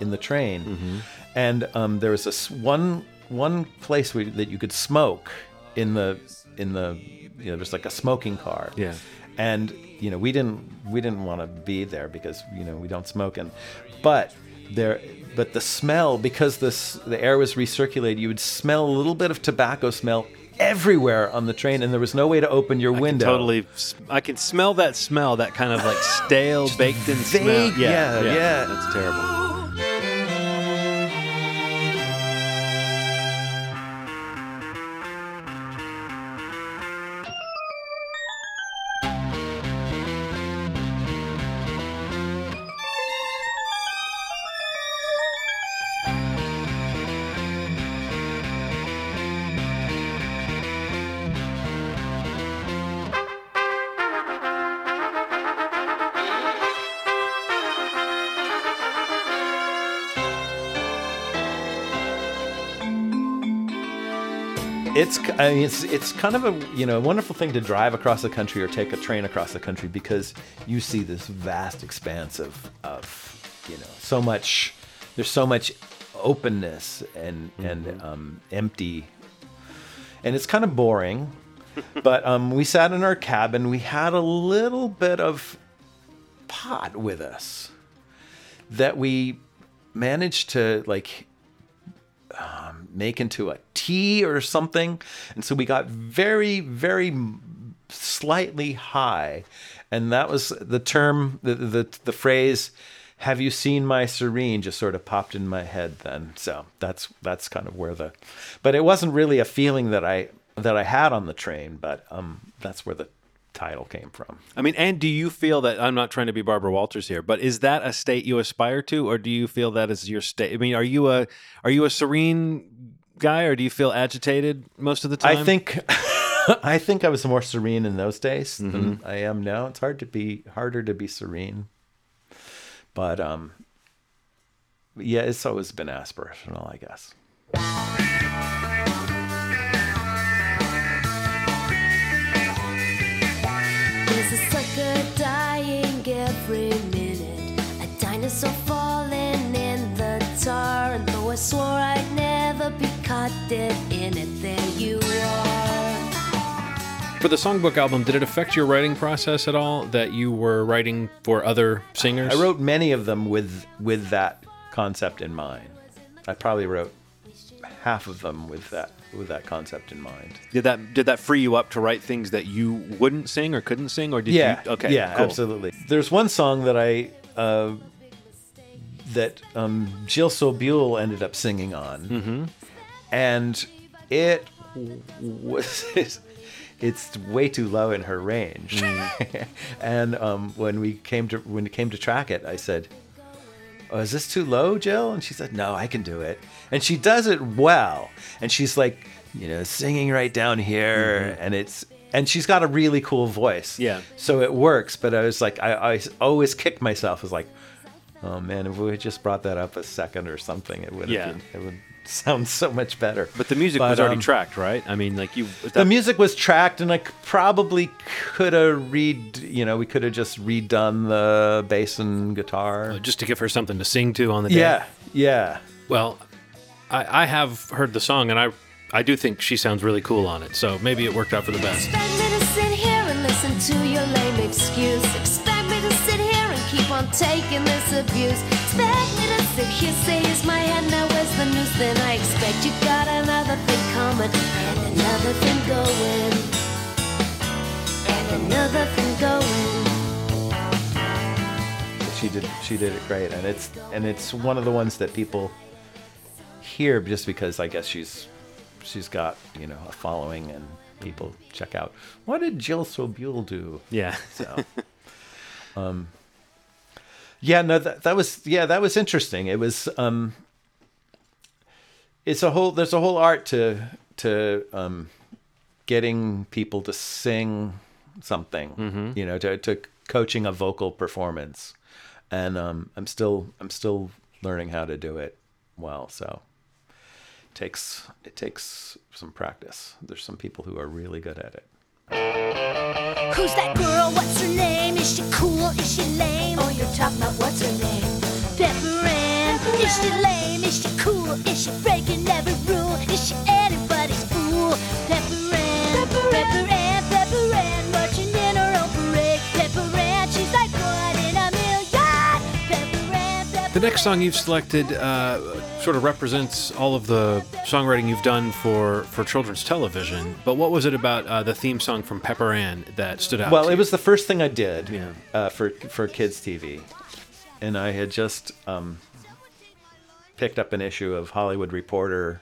in the train, and um, there was this one one place where, that you could smoke in the in the you know there's like a smoking car Yeah. and you know we didn't we didn't want to be there because you know we don't smoke and but there but the smell because this the air was recirculated you would smell a little bit of tobacco smell everywhere on the train and there was no way to open your window Totally. I can smell that smell, that kind of like stale, baked in smell. vague, yeah, yeah. That's terrible. I mean, it's it's kind of a you know wonderful thing to drive across the country or take a train across the country because you see this vast expanse of of you know so much there's so much openness and and um, empty. And it's kind of boring <laughs> but um, we sat in our cabin. We had a little bit of pot with us that we managed to like um, make into a tea or something. And so we got very, very slightly high. And that was the term, the, the, the phrase, have you seen my serene just sort of popped in my head then. So that's, that's kind of where the, but it wasn't really a feeling that I, that I had on the train, but um, that's where the title came from. I mean, and do you feel that I'm not trying to be Barbara Walters here, but is that a state you aspire to, or do you feel that is your state? I mean, are you a are you a serene guy, or do you feel agitated most of the time? I think <laughs> I think I was more serene in those days than I am now. It's hard to be harder to be serene. But um yeah, it's always been aspirational, I guess. Swore I'd never be caught dead in it, there you are. For the songbook album, did it affect your writing process at all that you were writing for other singers? I wrote many of them with with that concept in mind. I probably wrote half of them with that with that concept in mind. Did that did that free you up to write things that you wouldn't sing or couldn't sing, or did yeah, you? Okay, yeah, cool. absolutely. There's one song that I uh, that um, Jill Sobule ended up singing on, Mm-hmm. and it was <laughs> it's way too low in her range. Mm. <laughs> and um, when we came to when it came to track it, I said, oh, is this too low, Jill? And she said, no, I can do it. And she does it well. And she's like, you know, singing right down here. And it's, and she's got a really cool voice. Mm-hmm. Yeah. So it works. But I was like, I, I always kick myself. I was like, oh man, if we had just brought that up a second or something, it would have Yeah. been, it would <laughs> sound so much better. But the music But, was already um, tracked, right? I mean, like you. the music was tracked, and I probably could have read. You know, we could have just redone the bass and guitar. just to give her something to sing to on the day. Yeah, yeah. Well, I, I have heard the song, and I I do think she sounds really cool on it. So maybe it worked out for the best. Taking this abuse. Expect me to Cause if hearsay is my head, now where's the news? Then I expect you got another thing coming and another thing going. And another thing going. she did she did it great and it's and it's one of the ones that people hear just because I guess she's she's got you know a following and people check out what did Jill Sobule do Yeah. so <laughs> um yeah no that, that was yeah that was interesting. It was um it's a whole there's a whole art to to um getting people to sing something you know to, to coaching a vocal performance. And um i'm still i'm still learning how to do it well so it takes it takes some practice. There's some people who are really good at it Who's that girl? What's her name? Is she cool? Is she lame? Oh, you're talking about what's her name? Pepper Ann. Is she lame? Is she cool? Is she breaking every rule? Is she anybody's fool? Pepper Ann. Pepper Ann. Pepper Ann. Marching in her own parade. Pepper Ann. She's like one in a million. Pepper Ann. The next song you've selected uh, sort of represents all of the songwriting you've done for, for children's television. But what was it about uh, the theme song from Pepper Ann that stood out? well it was the first thing i did Yeah. uh, for for kids tv and i had just um picked up an issue of hollywood reporter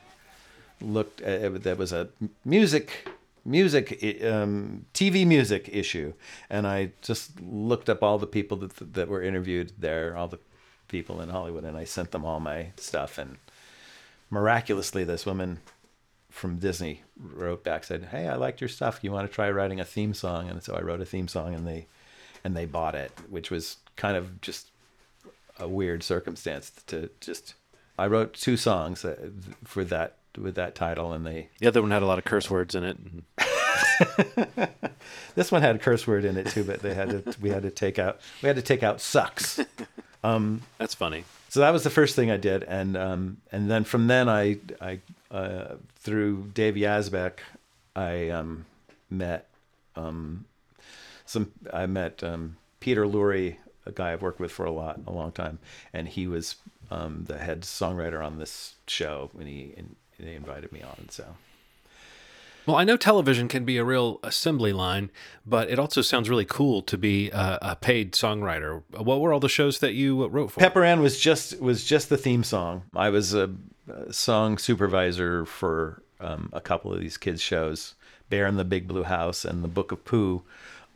looked at that was a music music um, TV music issue, and I just looked up all the people that that were interviewed there, all the people in Hollywood, and I sent them all my stuff. And miraculously, this woman from Disney wrote back said, "Hey, I liked your stuff. You want to try writing a theme song?" And so I wrote a theme song, and they and they bought it, which was kind of just a weird circumstance to just. I wrote two songs that, for that with that title, and they the other one had a lot of curse words in it. <laughs> this one had a curse word in it too, but they had to we had to take out we had to take out sucks. Um, That's funny. So that was the first thing I did, and um, and then from then I I uh, through Dave Yazbek I um, met um, some I met um, Peter Lurie, a guy I've worked with for a lot a long time, and he was um, the head songwriter on this show, and he and they invited me on. So Well, I know television can be a real assembly line, but it also sounds really cool to be a, a paid songwriter. What were all the shows that you wrote for? Pepper Ann was just was just the theme song. I was a, a song supervisor for um, a couple of these kids shows, Bear in the Big Blue House and The Book of Pooh,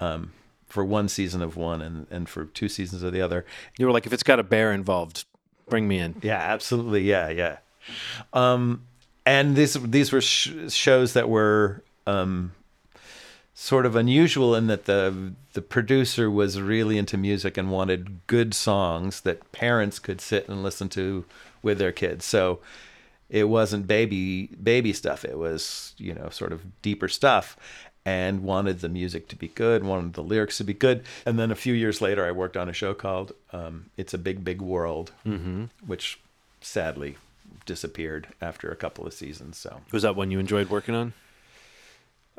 um, for one season of one and and for two seasons of the other. You were like, if it's got a bear involved, bring me in. Yeah, absolutely. Yeah, yeah. Um, and these these were sh- shows that were um, sort of unusual in that the the producer was really into music and wanted good songs that parents could sit and listen to with their kids. So it wasn't baby baby stuff. It was you know sort of deeper stuff. And wanted the music to be good, wanted the lyrics to be good. And then a few years later, I worked on a show called um, "It's a Big Big World," which sadly disappeared after a couple of seasons. So Was that one you enjoyed working on?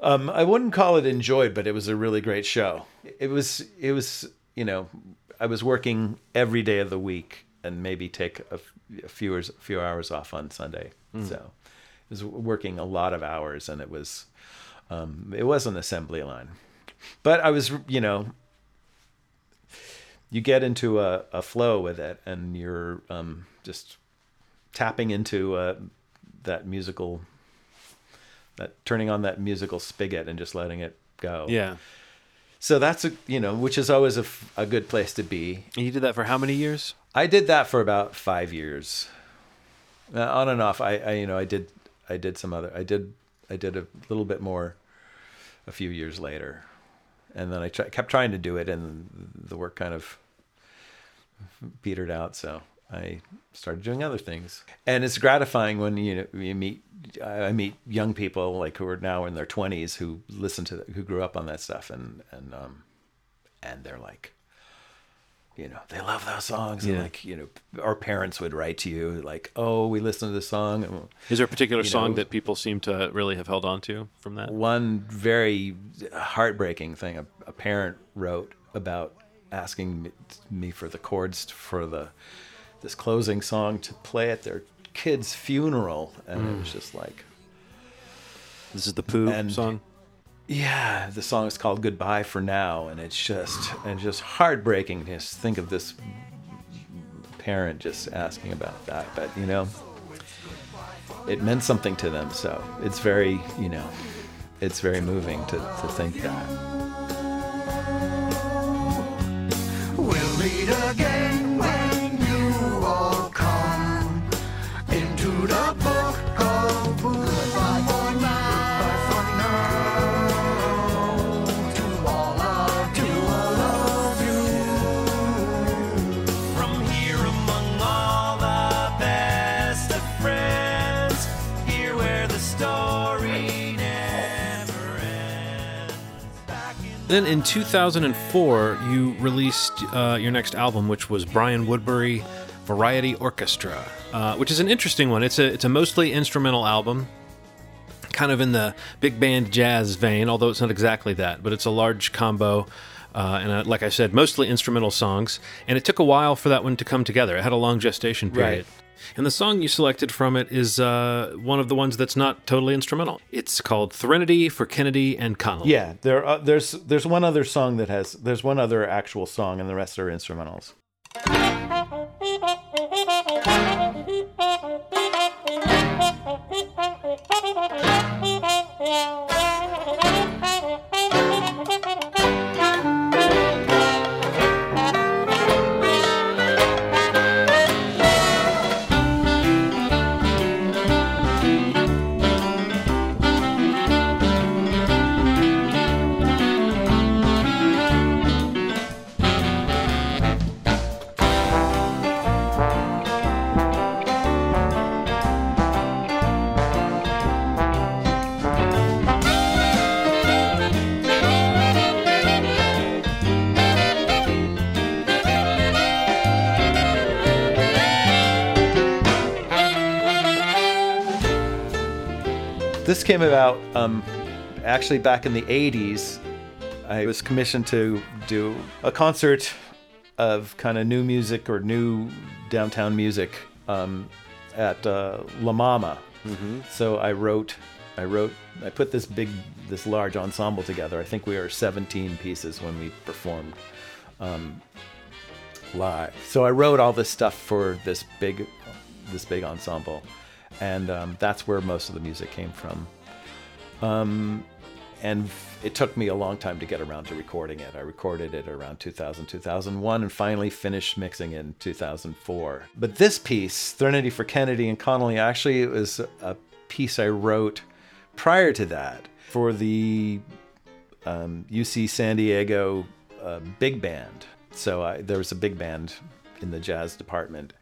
um, I wouldn't call it enjoyed, but it was a really great show. It was it was you know I was working every day of the week and maybe take a, a few hours, a few hours off on Sunday. So I was working a lot of hours, and it was um, it was an assembly line. But I was you know you get into a, a flow with it, and you're um, just tapping into uh, that musical that turning on that musical spigot and just letting it go. Yeah. So that's a you know, which is always a, f- a good place to be. And you did that for how many years? I did that for about five years, uh, on and off. I, I you know I did I did some other I did I did a little bit more a few years later, and then I try, kept trying to do it, and the work kind of petered out. So I started doing other things, and it's gratifying when you know you meet. I meet young people like who are now in their twenties who listen to who grew up on that stuff, and and um, and they're like, you know, they love those songs, and Yeah. like you know, our parents would write to you like, oh, we listened to this song, and Is there a particular song know- that people seem to really have held on to from that? one very heartbreaking thing a, a parent wrote about asking me for the chords for the this closing song to play at their kid's funeral, and it was mm. just like, This is the Pooh And- song. yeah, the song is called "Goodbye for Now," and it's just and just heartbreaking to just think of this parent just asking about that. But you know, it meant something to them, so it's very you know, it's very moving to to think that. We'll meet again Then in 2004, you released uh, your next album, which was Brian Woodbury Variety Orchestra, uh, which is an interesting one. It's a it's a mostly instrumental album, kind of in the big band jazz vein, although it's not exactly that. But it's a large combo, uh, and uh, like I said, mostly instrumental songs. And it took a while for that one to come together. It had a long gestation period. Right. And the song you selected from it is uh, one of the ones that's not totally instrumental. It's called Threnody for Kennedy and Connolly. Yeah, there uh, there's there's one other song that has there's one other actual song, and the rest are instrumentals. Thank you. This came about um, actually back in the 80s. I was commissioned to do a concert of kind of new music or new downtown music um, at uh, La Mama. So I wrote, I wrote, I put this big, this large ensemble together. I think we were 17 pieces when we performed um, live. So I wrote all this stuff for this big, this big ensemble, and um, that's where most of the music came from. Um, and it took me a long time to get around to recording it. I recorded it around 2000, 2001, and finally finished mixing in 2004. But this piece, Threnody for Kennedy and Connolly, actually it was a piece I wrote prior to that for the um, UC San Diego uh, big band. So I, there was a big band in the jazz department,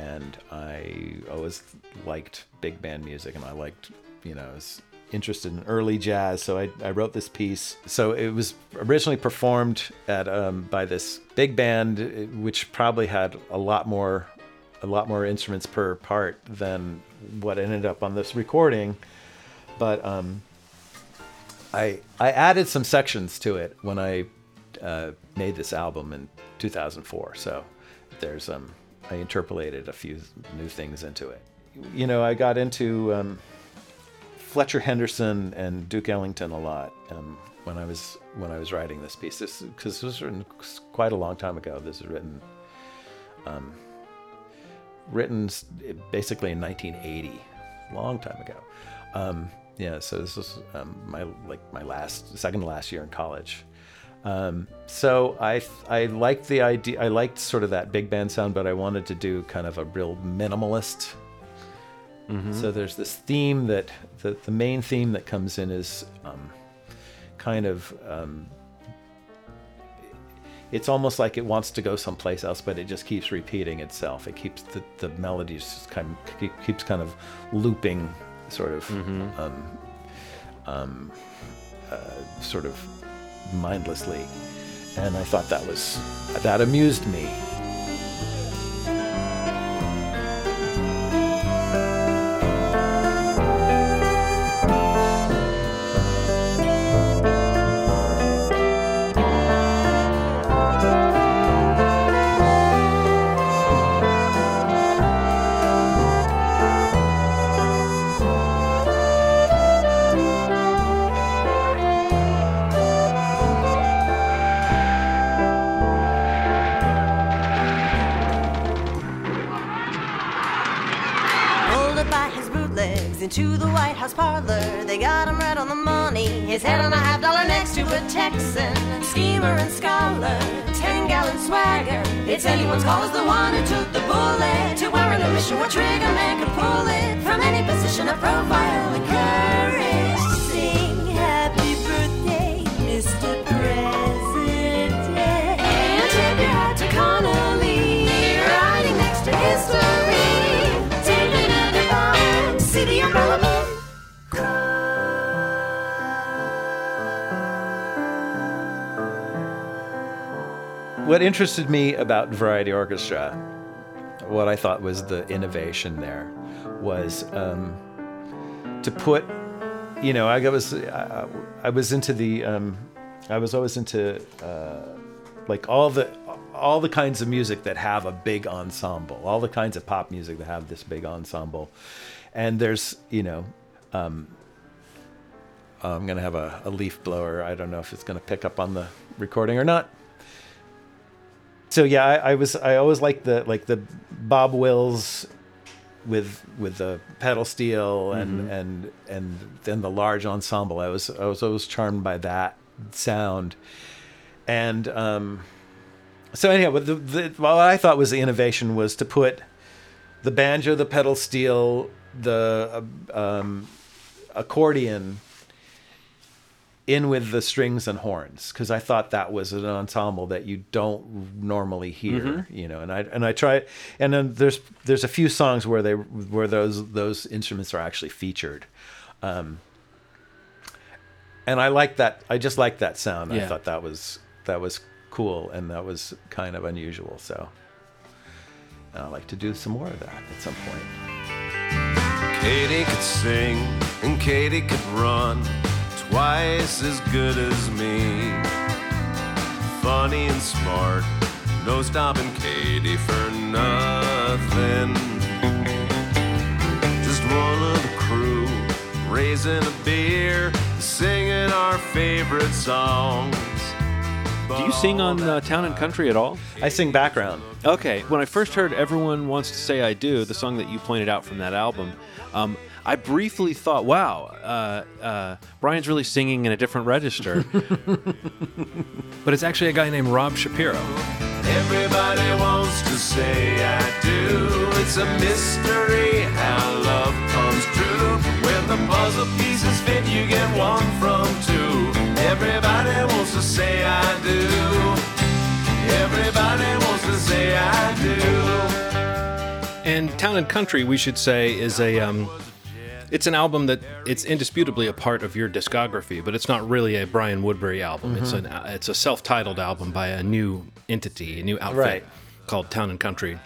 and I always liked big band music, and I liked, you know, I was interested in early jazz. So I, I wrote this piece. So it was originally performed at um, by this big band, uh, which probably had a lot more a lot more instruments per part than what ended up on this recording. But um, I I added some sections to it when I uh, made this album in 2004. So there's um I interpolated a few new things into it. You know, I got into um, Fletcher Henderson and Duke Ellington a lot um, when I was when I was writing this piece. This because this was written quite a long time ago. This was written um, written basically in 1980, long time ago. Um, yeah, so this was um, my like my last second to last year in college. Um, so I I liked the idea. I liked sort of that big band sound, but I wanted to do kind of a real minimalist. So there's this theme that the the main theme that comes in is um, kind of um, it's almost like it wants to go someplace else, but it just keeps repeating itself. It keeps the, the melodies just kind of keeps kind of looping, sort of, um, um, uh, sort of mindlessly. And I thought that was that amused me. Parlor. They got him right on the money. His head on a half dollar next to a Texan. Schemer and scholar, ten gallon swagger. It's anyone's call as the one who took the bullet to wearing a mission where trigger man could pull it from any position of profile What interested me about Variety Orchestra, what I thought was the innovation there, was um, to put, you know, I was I, I was into the, um, I was always into uh, like all the all the kinds of music that have a big ensemble, all the kinds of pop music that have this big ensemble, and there's you know. Um, I'm gonna have a, a leaf blower. I don't know if it's gonna pick up on the recording or not so yeah, I, I was I always liked the like the Bob Wills with with the pedal steel and Mhm. and and then the large ensemble. I was I was always charmed by that sound, and um, so anyhow, what the, the what I thought was the innovation was to put the banjo, the pedal steel, the uh, um, accordion in with the strings and horns because I thought that was an ensemble that you don't normally hear, Mhm. you know. And I and I try, and then there's there's a few songs where they where those those instruments are actually featured, um, and I like that. I just like that sound. I thought that was that was cool and that was kind of unusual. So I like to do some more of that at some point. Katie could sing and Katie could run twice as good as me. Funny and smart, no stopping Katie for nothing. Just one of the crew, raising a beer, singing our favorite songs. Do you sing on uh, Town and Country at all? I sing background. Okay. When I first heard Everyone Wants to Say I Do, the song that you pointed out from that album, um, I briefly thought, wow, uh, uh, Brian's really singing in a different register. <laughs> but it's actually a guy named Rob Shapiro. Everybody wants to say I do. It's a mystery how love comes true. When the puzzle pieces fit, you get one from two. Everybody wants to say I do. Everybody wants to say I do. And Town and Country, we should say, is a um, it's an album that it's indisputably a part of your discography, but it's not really a Brian Woodbury album. It's mm-hmm. an it's a self-titled album by a new entity, a new outfit Right. called Town and Country,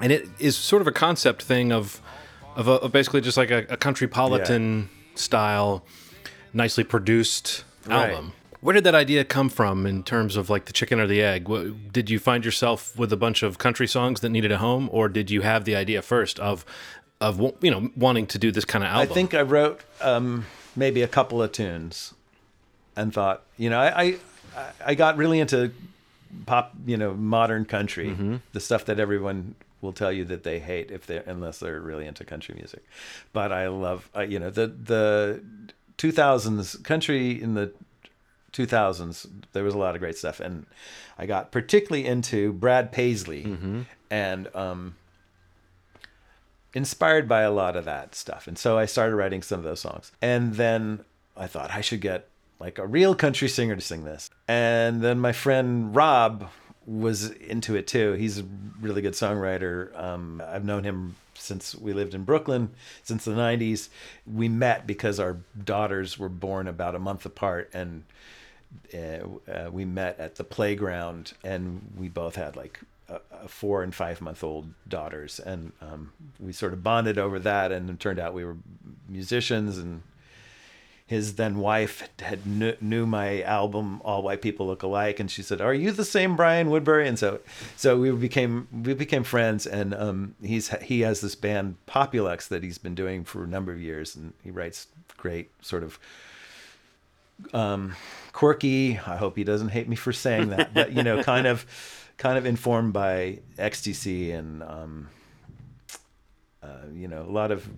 and it is sort of a concept thing of of, a, of basically just like a, a countrypolitan style, nicely produced Right. album. Where did that idea come from in terms of like the chicken or the egg? What, did you find yourself with a bunch of country songs that needed a home, or did you have the idea first of, of you know, wanting to do this kind of album? I think I wrote um, maybe a couple of tunes, and thought, you know, I I, I got really into pop, you know, modern country, Mm-hmm. the stuff that everyone will tell you that they hate if they unless they're really into country music. But I love, uh, you know, the the 2000s country in the 2000s. There was a lot of great stuff, and I got particularly into Brad Paisley, Mm-hmm. and um, inspired by a lot of that stuff. And so I started writing some of those songs. And then I thought I should get like a real country singer to sing this. And then my friend Rob was into it too. He's a really good songwriter. Um, I've known him since we lived in Brooklyn since the 90s. We met because our daughters were born about a month apart and uh, uh, we met at the playground and we both had like a, four and five month old daughters. And um, we sort of bonded over that. And it turned out we were musicians and his then wife had kn- knew my album all white people look alike. And she said are you the same brian woodbury? And so so we became we became friends. And um, he's he has this band populux that he's been doing for a number of years. And he writes great sort of um, quirky. I hope he doesn't hate me for saying that, but you know, kind of, kind of informed by XTC and um, uh, you know, a lot of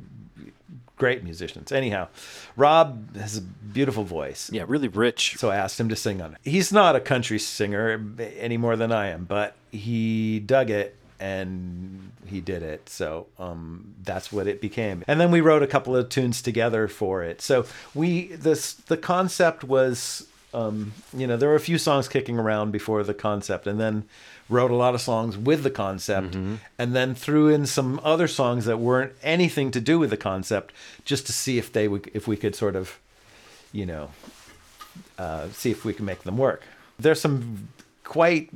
great musicians. Anyhow, Rob has a beautiful voice. Yeah, really rich. So I asked him to sing on it. He's not a country singer any more than I am, but he dug it and he did it. So um, that's what it became. And then we wrote a couple of tunes together for it. So we this the concept was um, you know there were a few songs kicking around before the concept, and then wrote a lot of songs with the concept, and then threw in some other songs that weren't anything to do with the concept, just to see if they would if we could sort of you know uh, see if we can make them work. There's some quite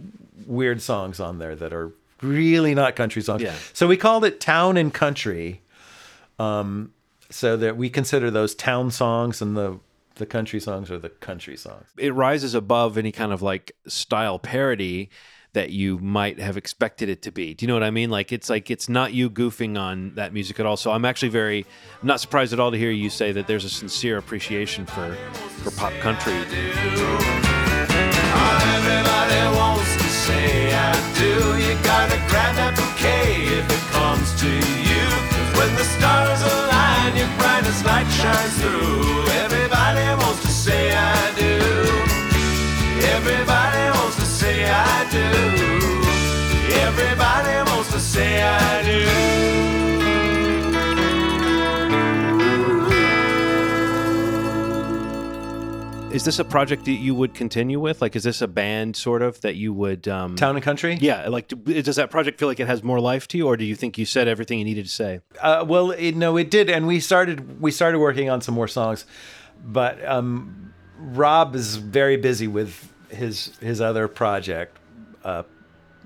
weird songs on there that are really not country songs. Yeah. So we called it Town and Country. Um, so that we consider those town songs and the the country songs are the country songs. It rises above any kind of like style parody that you might have expected it to be. Do you know what I mean? Like it's like it's not you goofing on that music at all. So I'm actually very I'm not surprised at all to hear you say that there's a sincere appreciation for for pop country. Everybody wants to say I do. You gotta grab that bouquet if it comes to you. 'Cause when the stars align, your brightest light shines through. Everybody wants to say I do. Everybody wants to say I do. Everybody wants to say I do. Is this a project that you would continue with? Like, is this a band sort of that you would um, Town and Country? Yeah, like does that project feel like it has more life to you, or do you think you said everything you needed to say? Uh, well, it, no, it did, and we started we started working on some more songs, but um, Rob is very busy with his his other project, uh,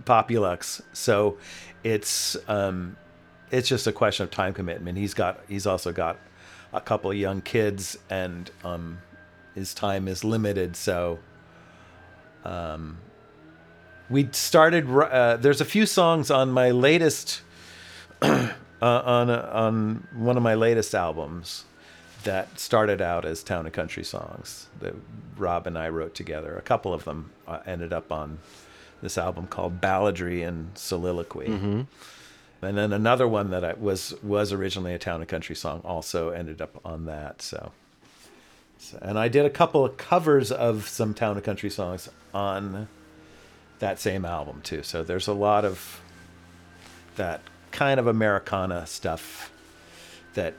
Populux. So it's um, it's just a question of time commitment. He's got he's also got a couple of young kids, and um, his time is limited. So um, we started. Uh, there's a few songs on my latest <clears throat> uh, on on one of my latest albums that started out as town and country songs that Rob and I wrote together. A couple of them uh, ended up on this album called Balladry and Soliloquy. Mhm. And then another one that I was was originally a town and country song also ended up on that. So, so and I did a couple of covers of some town and country songs on that same album too. So there's a lot of that kind of Americana stuff that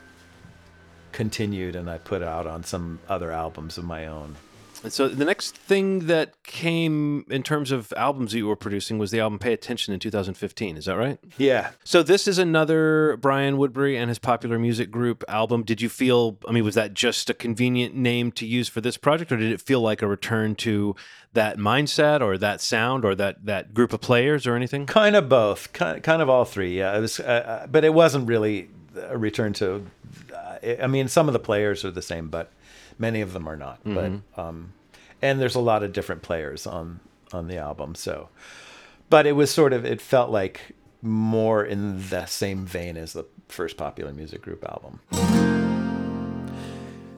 continued and I put out on some other albums of my own. And so the next thing that came in terms of albums that you were producing was the album Pay Attention in 2015. Is that right? Yeah. So this is another Brian Woodbury and his popular music group album. Did you feel, I mean, was that just a convenient name to use for this project, or did it feel like a return to that mindset or that sound or that, that group of players or anything? Kind of both, kind, kind of all three. Yeah, it was, uh, uh, but it wasn't really a return to. I mean, some of the players are the same, but many of them are not. Mhm. But um, and there's a lot of different players on on the album. So, but it was sort of it felt like more in the same vein as the first popular music group album.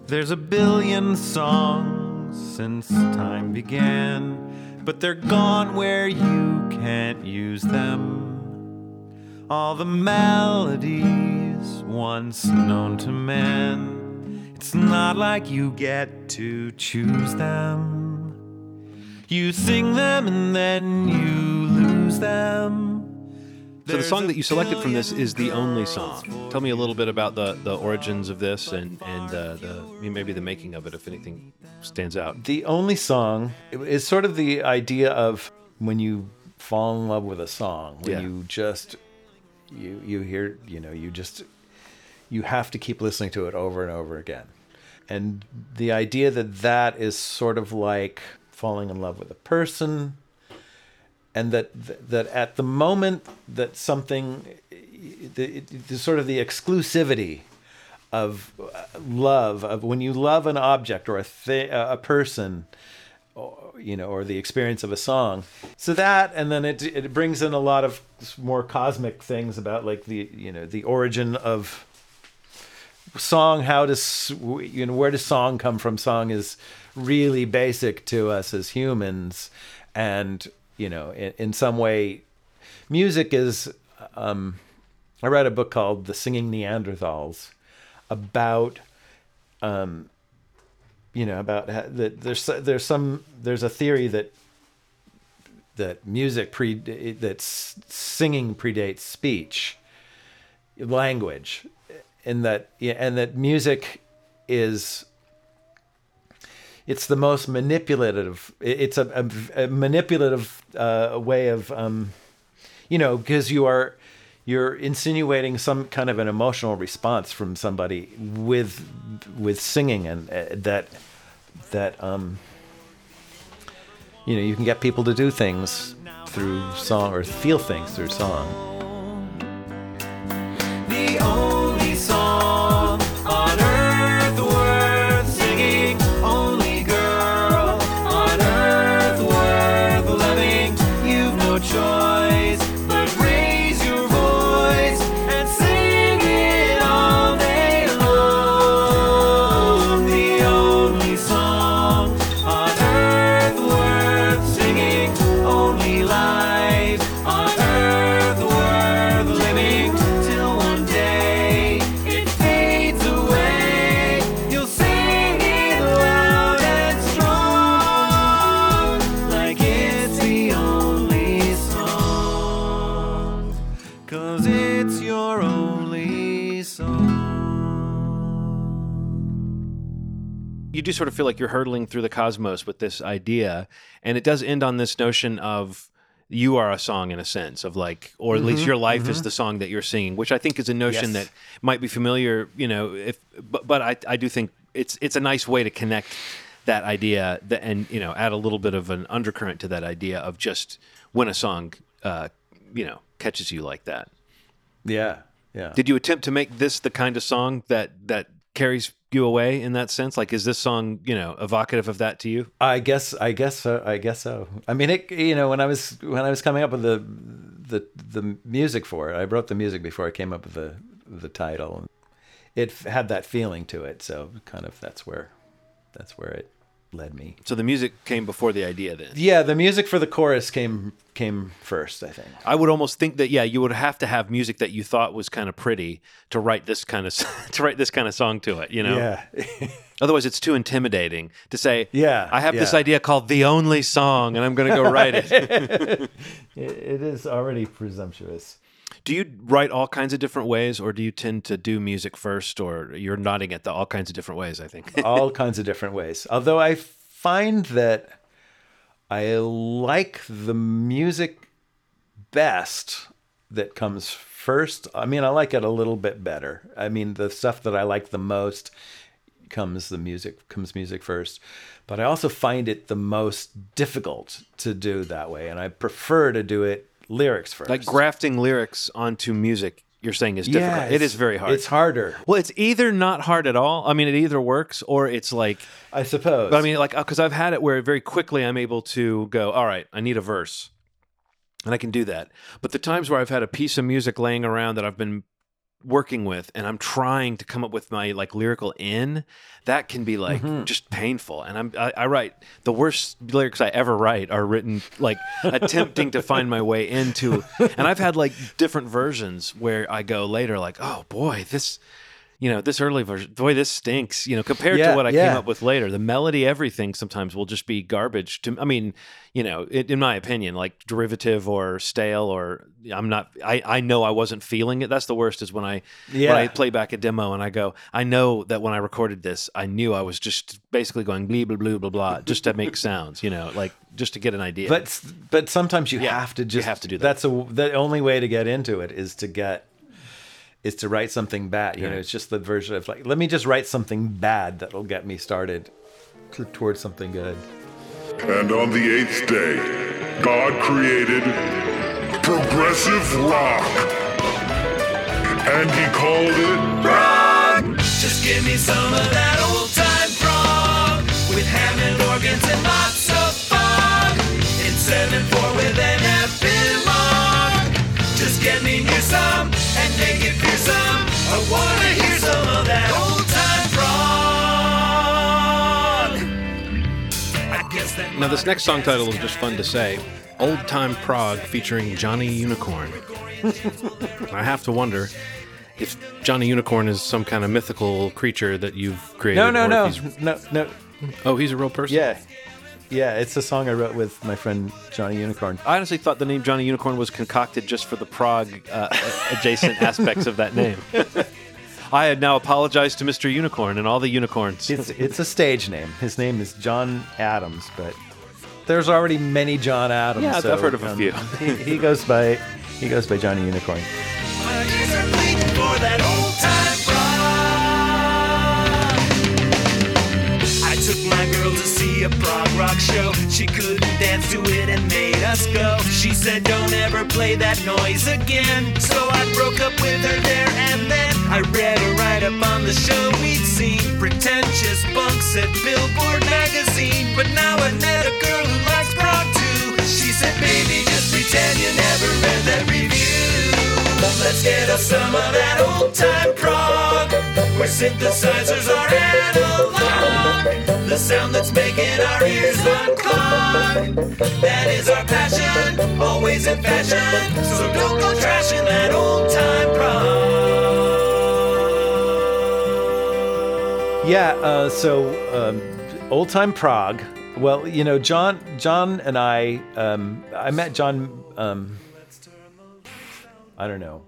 There's a billion songs since time began, but they're gone where you can't use them. All the melodies once known to man, it's not like you get to choose them. You sing them and then you lose them. So the song that you selected from this is the only song. Tell me a little bit about the, the origins of this and and uh, the maybe the making of it, if anything stands out. The only song is sort of the idea of when you fall in love with a song, when Yeah. you just you you hear you know you just you have to keep listening to it over and over again, and the idea that that is sort of like falling in love with a person, and that that at the moment that something the, the sort of the exclusivity of uh, love of when you love an object or a a person or, you know or the experience of a song. So that and then it it brings in a lot of more cosmic things about like the you know the origin of song how does you know where does song come from? Song is really basic to us as humans. And you know in, in some way music is um I read a book called The Singing Neanderthals about um, you know about ha- that there's there's some there's a theory that that music pre that singing predates speech language and that and that music is it's the most manipulative it's a, a, a manipulative uh, way of um, you know because you are you're insinuating some kind of an emotional response from somebody with with singing and uh, that that um you know you can get people to do things through song or feel things through song you do sort of feel like you're hurtling through the cosmos with this idea, and it does end on this notion of you are a song in a sense of like, or at least Mhm, your life is mhm. the song that you're singing, which I think is a notion Yes. that might be familiar, you know. If but, but I I do think it's it's a nice way to connect that idea that and you know add a little bit of an undercurrent to that idea of just when a song uh, you know catches you like that. yeah yeah Did you attempt to make this the kind of song that that carries you away in that sense? Like, is this song you know evocative of that to you? I guess I guess so. I guess so. I mean, it. You know, when I was when I was coming up with the the the music for it, I wrote the music before I came up with the the title. It had that feeling to it, so kind of that's where that's where it led me. So the music came before the idea then. Yeah, the music for the chorus came came first, I think. I would almost think that yeah, you would have to have music that you thought was kind of pretty to write this kind of <laughs> to write this kind of song to it, you know. Yeah. <laughs> Otherwise, it's too intimidating to say. Yeah, I have this idea called the only song, and I'm going to go write it. <laughs> it. It is already presumptuous. Do you write all kinds of different ways, or do you tend to do music first, or you're nodding at the all kinds of different ways? I think. <laughs> all kinds of different ways. Although I find that I like the music best that comes first. I mean, I like it a little bit better. I mean, the stuff that I like the most comes the music comes music first. But I also find it the most difficult to do that way, and I prefer to do it lyrics first. like grafting lyrics onto music you're saying is difficult Yeah, it's- very hard it's harder. well it's either not hard at all i mean it either works or it's like I suppose. but i mean like uh, because i've had it where very quickly i'm able to go all right i need a verse and i can do that but the times where i've had a piece of music laying around that i've been working with and i'm trying to come up with my like lyrical in that can be like Mhm. just painful and i'm I, I write the worst lyrics i ever write are written like attempting to find my way into and i've had like different versions where i go later like oh boy this you know this early version boy this stinks you know compared Yeah, to what i yeah. came up with later the melody everything sometimes will just be garbage to i mean you know in, in my opinion like derivative or stale or i'm not i i know i wasn't feeling it that's the worst is when i Yeah. when i play back a demo and i go i know that when i recorded this i knew i was just basically going blah blah blah blah blah just to make sounds you know like just to get an idea But but sometimes you have to just have to do that. That's a the only way to get into it is to get is to write something bad. You know, it's just the version of like, let me just write something bad that'll get me started to, towards something good. And on the eighth day, God created progressive rock. And he called it Prog. Just give me some of that old time prog with Hammond organs and lots Now, this next song title is just fun to say Old Time Prog featuring Johnny Unicorn. <laughs> I have to wonder if Johnny Unicorn is some kind of mythical creature that you've created. No, no, or no, no, no. Oh, he's a real person? Yeah, yeah. It's a song I wrote with my friend Johnny Unicorn. I honestly thought the name Johnny Unicorn was concocted just for the prog uh, adjacent <laughs> aspects of that name. I had now apologized to Mr. Unicorn and all the unicorns. It's it's a stage name. His name is John Adams, but there's already many John Adams. Yeah, I've heard of a few. He, he goes by he goes by Johnny Unicorn. A prog rock show. She couldn't dance to it and made us go. She said, Don't ever play that noise again. So I broke up with her there and then. I read her right up on the show we'd seen. Pretentious bunks at Billboard magazine. But now I met a girl who likes prog too. She said, Baby, just pretend you never read that review. Let's get us some of that old time prog Where synthesizers are analog The sound that's making our ears unclog That is our passion, always in fashion So don't go trashing that old time prog Yeah, uh, so um, old time prog. Well, you know, John, John and I, um, I met John. Um, I don't know,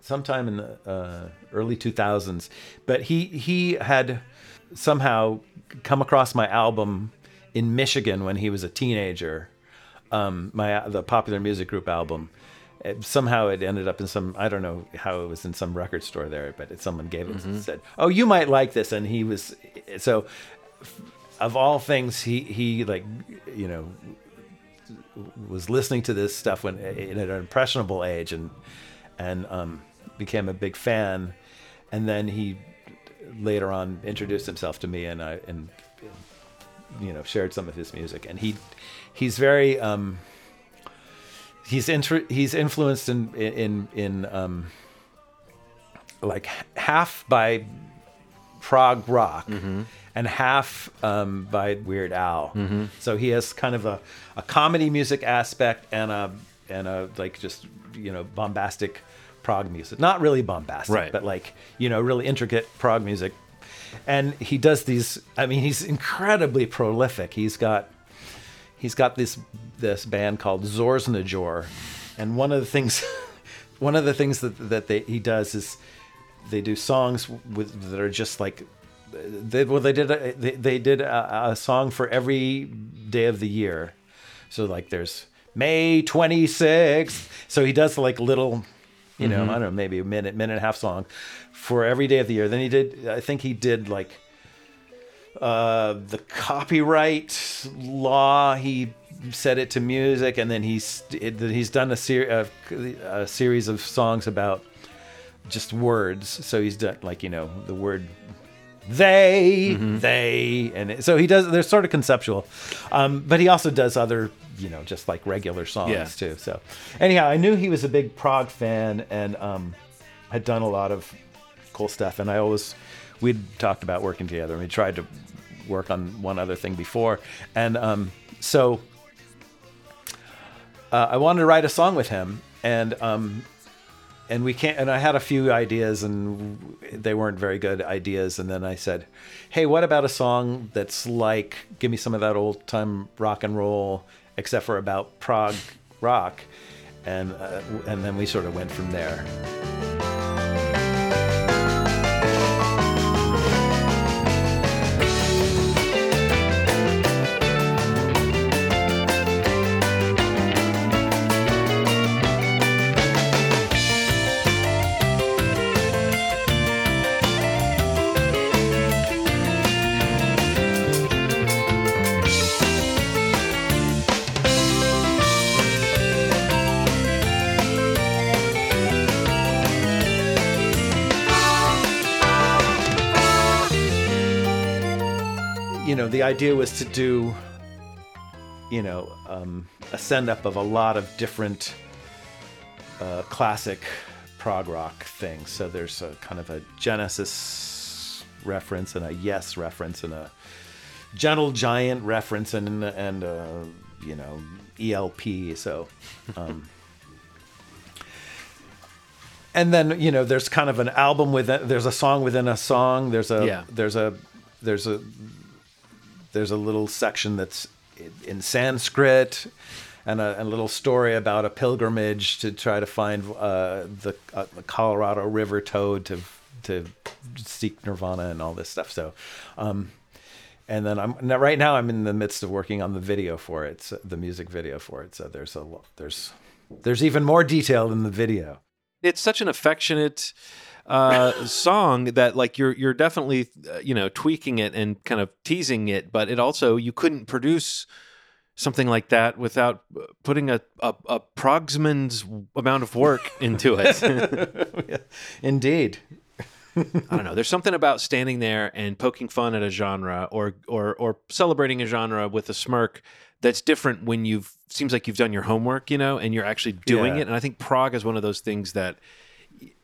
sometime in the uh, early 2000s, but he he had somehow come across my album in Michigan when he was a teenager. Um, my the popular music group album. It- somehow it ended up in some I don't know how it was in some record store there, but it, someone gave it and said, "Oh, you might like this," and he was so. Of all things, he he like you know was listening to this stuff when in an impressionable age and and um, became a big fan and then he later on introduced himself to me and I and you know shared some of his music and he he's very um, he's he's influenced in in in um, like half by prog rock and half um, by Weird Al. Mhm. So he has kind of a, a comedy music aspect and a and a like just you know bombastic prog music. Not really bombastic, Right. but like you know really intricate prog music. And he does these. I mean, he's incredibly prolific. He's got he's got this this band called Zorsnajor, and one of the things <laughs> one of the things that that they, he does is they do songs with that are just like they well they did a, they, they did a, a song for every day of the year so like there's may 26th so he does like little you know Mhm. i don't know maybe a minute minute and a half song for every day of the year then he did i think he did like uh, the copyright law. He set it to music, and then he's he's done a, ser- a, a series of songs about just words. So he's done like you know the word they, they, and it, so he does. They're sort of conceptual, um, but he also does other you know just like regular songs Yeah. too. So anyhow, I knew he was a big prog fan and um, had done a lot of cool stuff. And I always we'd talked about working together. and We tried to work on one other thing before, and um, so uh, I wanted to write a song with him, and um, and we can't. And I had a few ideas, and they weren't very good ideas. And then I said, "Hey, what about a song that's like, give me some of that old time rock and roll, except for about prog rock." And uh, and then we sort of went from there. The idea was to do, you know, um, a send up of a lot of different uh, classic prog rock things. So there's a kind of a Genesis reference and a Yes reference and a Gentle Giant reference and and uh, you know ELP. So, um, <laughs> and then you know there's kind of an album within. There's a song within a song. There's a Yeah. there's a there's a there's a little section that's in- Sanskrit. And a, a little story about a pilgrimage to try to find uh, the, uh, the Colorado River toad to to seek nirvana and all this stuff. So, um, and then I'm now, right now I'm in the midst of working on the video for it, so, the music video for it. So there's a there's there's even more detail in the video. it's such an affectionate uh, song that like you're you're definitely uh, you know tweaking it and kind of teasing it, but it also you couldn't produce something like that without uh, putting a a, a progsman's amount of work into it. <laughs> Indeed. I don't know. There's something about standing there and poking fun at a genre or or or celebrating a genre with a smirk that's different when you've seems like you've done your homework, you know, and you're actually doing Yeah. it. And I think prog is one of those things that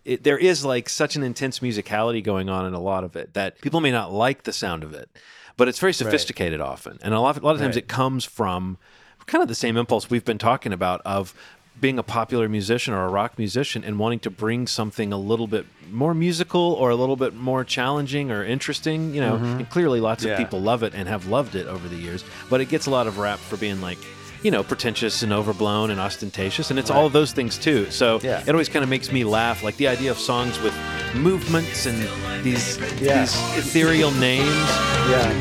it, there is like such an intense musicality going on in a lot of it that people may not like the sound of it, but it's very sophisticated often. And a lot, a lot of times Right. it comes from kind of the same impulse we've been talking about of being a popular musician or a rock musician and wanting to bring something a little bit more musical or a little bit more challenging or interesting, you know. Mhm. And clearly lots of people love it and have loved it over the years, but it gets a lot of rap for being like you know, pretentious and overblown and ostentatious, and it's all of those things too. So Yeah. it always kind of makes me laugh, like the idea of songs with movements and these Yeah. these ethereal names. Yeah.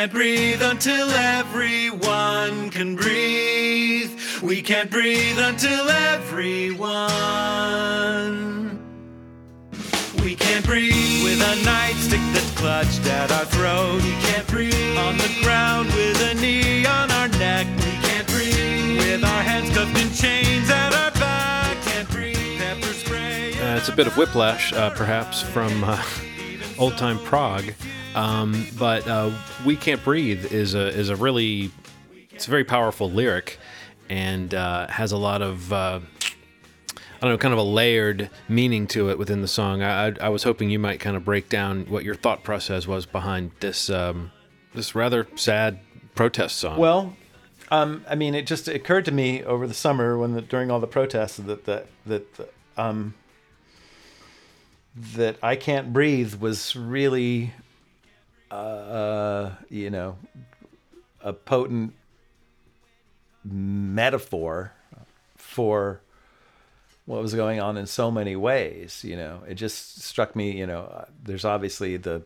Can't breathe until everyone can breathe. We can't breathe until everyone. We can't breathe with a nightstick that's clutched at our throat. We can't breathe on the ground with a knee on our neck. We can't breathe with our hands cuffed in chains at our back. We Can't breathe. Pepper spray. Uh, it's a bit of whiplash, uh, perhaps, from uh, <laughs> old time prog. Um, but uh, "We Can't Breathe" is a is a really it's a very powerful lyric, and uh, has a lot of uh, I don't know, kind of a layered meaning to it within the song. I, I, I was hoping you might kind of break down what your thought process was behind this um, this rather sad protest song. Well, um, I mean, it just occurred to me over the summer when the, during all the protests that that that um, that I can't breathe was really, uh, you know, a potent metaphor for what was going on in so many ways. You know, it just struck me. You know, uh, there's obviously the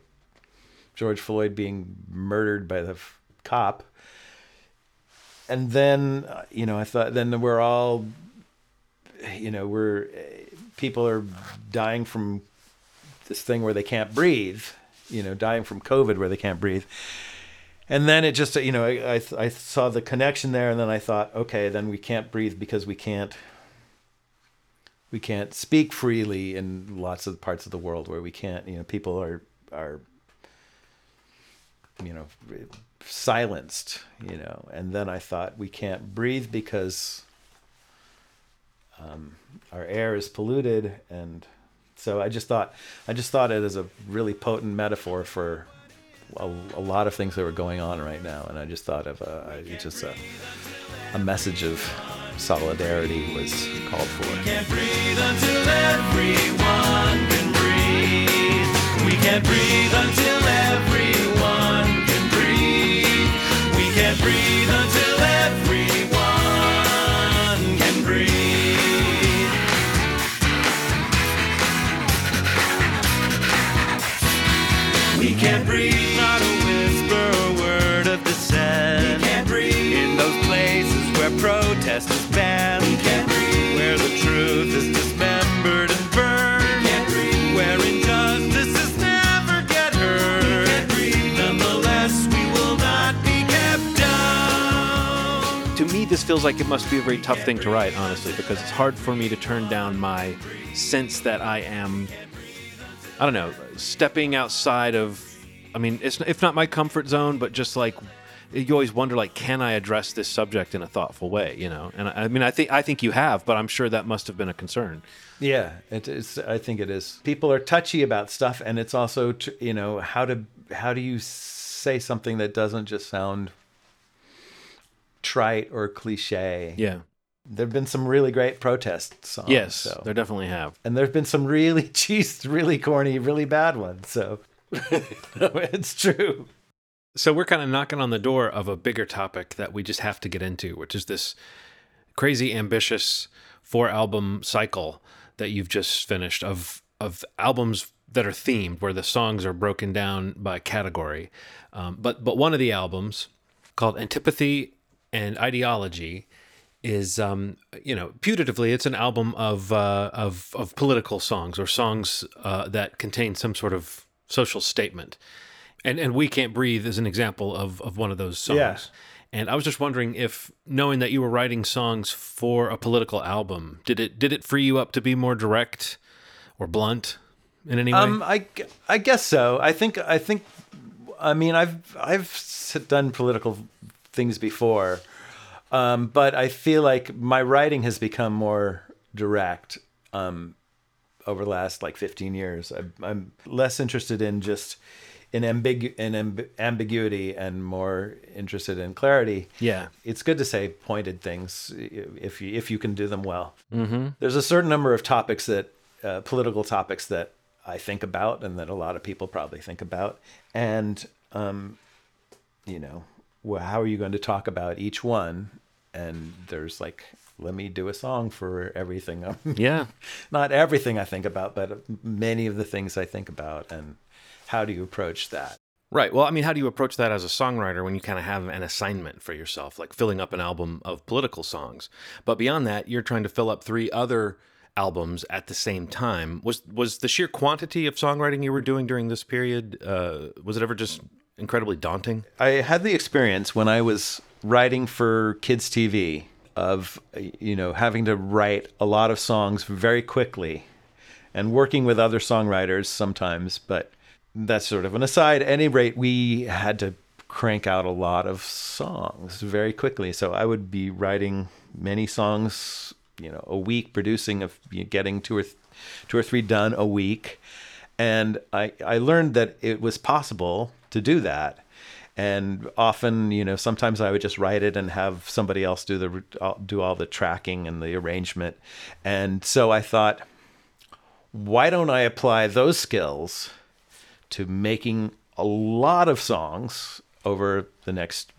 George Floyd being murdered by the f- cop and then uh, you know i thought then we're all you know we're uh, people are dying from this thing where they can't breathe you know dying from covid where they can't breathe. And then it just you know I, I i saw the connection there and then i thought okay then we can't breathe because we can't we can't speak freely in lots of parts of the world where we can't you know people are are you know silenced you know. And then i thought we can't breathe because um, our air is polluted and so i just thought i just thought it as a really potent metaphor for a, a lot of things that were going on right now and i just thought of a, I- just a, a message of solidarity was called for can't breathe until everyone can breathe. We can't breathe until everyone can breathe. We can't breathe until everyone can't breathe, not a whisper, a word of dissent. We can't breathe in those places where protest is banned. We can't breathe where the truth is dismembered and burned. We can't breathe where injustices never get heard. We can't breathe. Nonetheless, we will not be kept down. to me this feels like it must be a very tough thing to write, honestly, because it's hard for me to turn down my sense that I am, I don't know, stepping outside of. I mean, it's if not my comfort zone, but just like you always wonder, like, can I address this subject in a thoughtful way? You know, and I, I mean, I think I think you have, but I'm sure that must have been a concern. Yeah, it is. I think it is. People are touchy about stuff, and it's also, tr- you know, how to how do you say something that doesn't just sound trite or cliche? Yeah. There've been some really great protest songs. Yes, so. there definitely have. and there've been some really <laughs> cheesed, really corny, really bad ones. So <laughs> it's true. So we're kind of knocking on the door of a bigger topic that we just have to get into, which is this crazy ambitious four album cycle that you've just finished of of albums that are themed, where the songs are broken down by category. Um, but but one of the albums called Antipathy and Ideology is um, you know putatively it's an album of uh, of of political songs or songs uh, that contain some sort of social statement. And and we can't breathe is an example of of one of those songs. Yeah. And I was just wondering if knowing that you were writing songs for a political album, did it did it free you up to be more direct or blunt in any way? Um, I, I guess so. I think I think I mean I've I've done political things before, um, but I feel like my writing has become more direct um, over the last like 15 years. I, I'm less interested in just in ambigu- in amb- ambiguity and more interested in clarity. Yeah. It's good to say pointed things if you if you can do them well. Mm-hmm. There's a certain number of topics that uh, political topics that I think about and that a lot of people probably think about, and um, you know, well, how are you going to talk about each one? And there's like, let me do a song for everything. <laughs> Yeah. not everything I think about, but many of the things I think about, and how do you approach that? Right. Well, I mean, how do you approach that as a songwriter when you kind of have an assignment for yourself, like filling up an album of political songs? But beyond that, you're trying to fill up three other albums at the same time. Was was the sheer quantity of songwriting you were doing during this period uh, was it ever just incredibly daunting? I had the experience when I was writing for kids TV of you know having to write a lot of songs very quickly and working with other songwriters sometimes but that's sort of an aside. At any rate we had to crank out a lot of songs very quickly. So I would be writing many songs you know a week producing of you know, getting two or th- two or three done a week. And I, I learned that it was possible to do that and often you know sometimes i would just write it and have somebody else do the do all the tracking and the arrangement and so i thought why don't i apply those skills to making a lot of songs over the next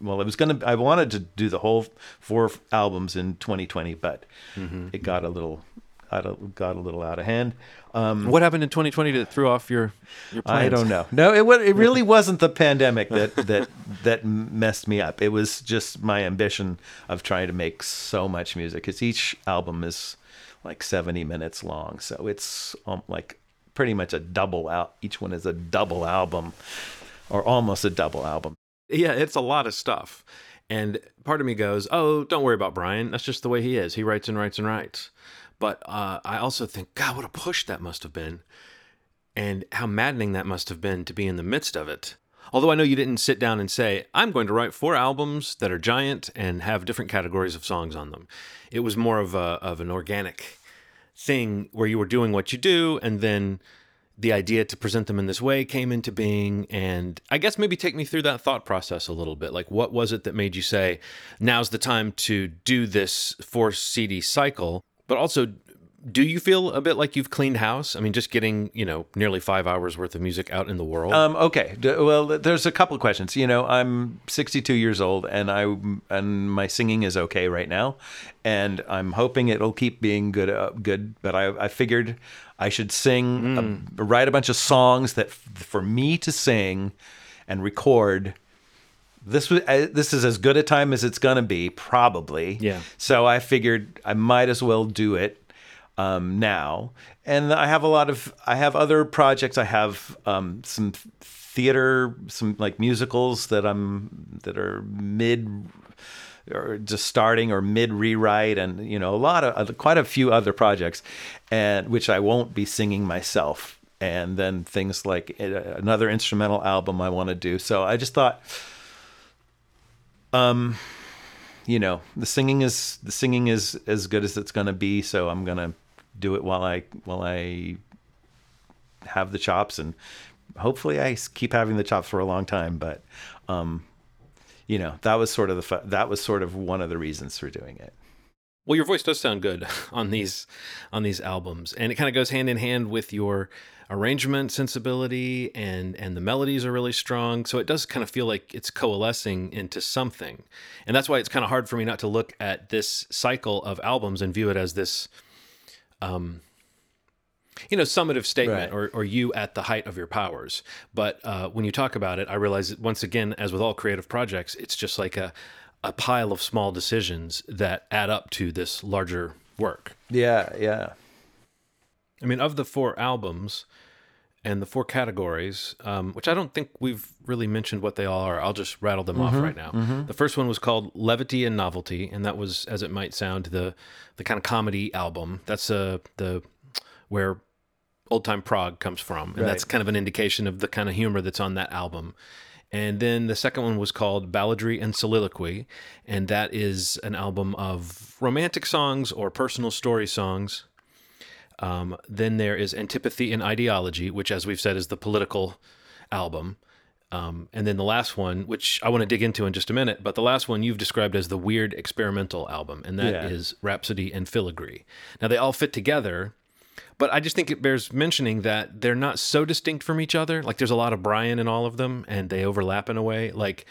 well it was going to i wanted to do the whole four albums in 2020 but Mm-hmm. it got a little got a little out of hand um, What happened in 2020 that threw off your your plans? I don't know. No, it it really wasn't the pandemic that that that messed me up. It was just my ambition of trying to make so much music. Because each album is like 70 minutes long, so it's um, like pretty much a double out. Each one is a double album, or almost a double album. Yeah, it's a lot of stuff. And part of me goes, "Oh, don't worry about Brian. That's just the way he is. He writes and writes and writes." But uh, I also think, God, what a push that must have been, and how maddening that must have been to be in the midst of it. Although I know you didn't sit down and say, "I'm going to write four albums that are giant and have different categories of songs on them." It was more of a of an organic thing where you were doing what you do, and then the idea to present them in this way came into being and i guess maybe take me through that thought process a little bit like what was it that made you say now's the time to do this four cd cycle but also do you feel a bit like you've cleaned house i mean just getting you know nearly five hours worth of music out in the world Um, okay. D- Well, there's a couple of questions. You know, I'm 62 years old, and I and my singing is okay right now, and I'm hoping it'll keep being good. Uh, good, but I, I figured I should sing, uh, write a bunch of songs that f- for me to sing and record. This was uh, this is as good a time as it's gonna be, probably. Yeah. So I figured I might as well do it um, now. And I have a lot of I have other projects. I have um, some theater, some like musicals that I'm that are mid or just starting or mid rewrite, and you know a lot of quite a few other projects, and which I won't be singing myself. And then things like uh, another instrumental album I want to do. So I just thought, um, you know, the singing is the singing is as good as it's gonna be. So I'm gonna do it while I while I have the chops, and hopefully I keep having the chops for a long time. But, um, you know, that was sort of the that was sort of one of the reasons for doing it. Well, your voice does sound good <laughs> on these on these albums, and it kind of goes hand in hand with your arrangement sensibility, and and the melodies are really strong. So it does kind of feel like it's coalescing into something, and that's why it's kind of hard for me not to look at this cycle of albums and view it as this, um, you know, summative statement Right. or or you at the height of your powers. But uh, when you talk about it, I realize that once again, as with all creative projects, it's just like a a pile of small decisions that add up to this larger work. Yeah, yeah. I mean, of the four albums and the four categories, um, which I don't think we've really mentioned what they all are, I'll just rattle them off Mhm, right now. mhm. The first one was called Levity and Novelty, and that was, as it might sound, the the kind of comedy album. That's uh, the where old time prog comes from, and that's kind of an indication of the kind of humor that's on that album. And then the second one was called Balladry and Soliloquy, and that is an album of romantic songs or personal story songs. Um, then there is Antipathy and Ideology, which, as we've said, is the political album. Um, and then the last one, which I want to dig into in just a minute, but the last one you've described as the weird experimental album, and that is Yeah. Rhapsody and Filigree. Now they all fit together, but I just think it bears mentioning that they're not so distinct from each other. Like there's a lot of Brian in all of them, and they overlap in a way. Like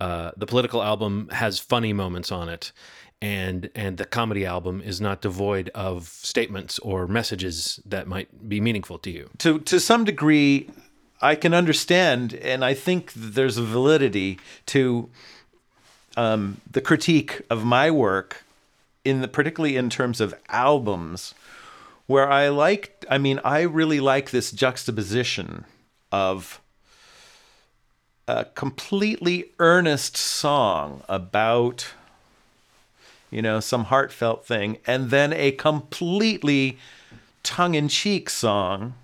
uh, the political album has funny moments on it, and and the comedy album is not devoid of statements or messages that might be meaningful to you. to to some degree I can understand and I think there's a validity to um, the critique of my work in the particularly in terms of albums where I like I mean I really like this juxtaposition of a completely earnest song about you know some heartfelt thing and then a completely tongue-in-cheek song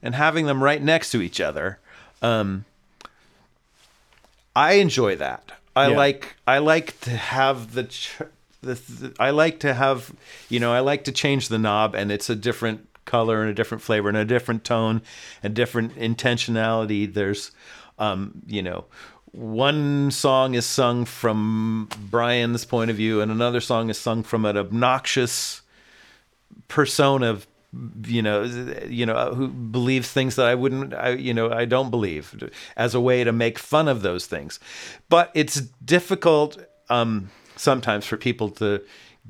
and having them right next to each other um, i enjoy that i Yeah. like i like to have the, ch- the, the i like to have you know i like to change the knob and it's a different color and a different flavor and a different tone and different intentionality there's um, you know one song is sung from brian's point of view and another song is sung from an obnoxious persona you know you know who believes things that I wouldn't I you know I don't believe as a way to make fun of those things. But it's difficult um sometimes for people to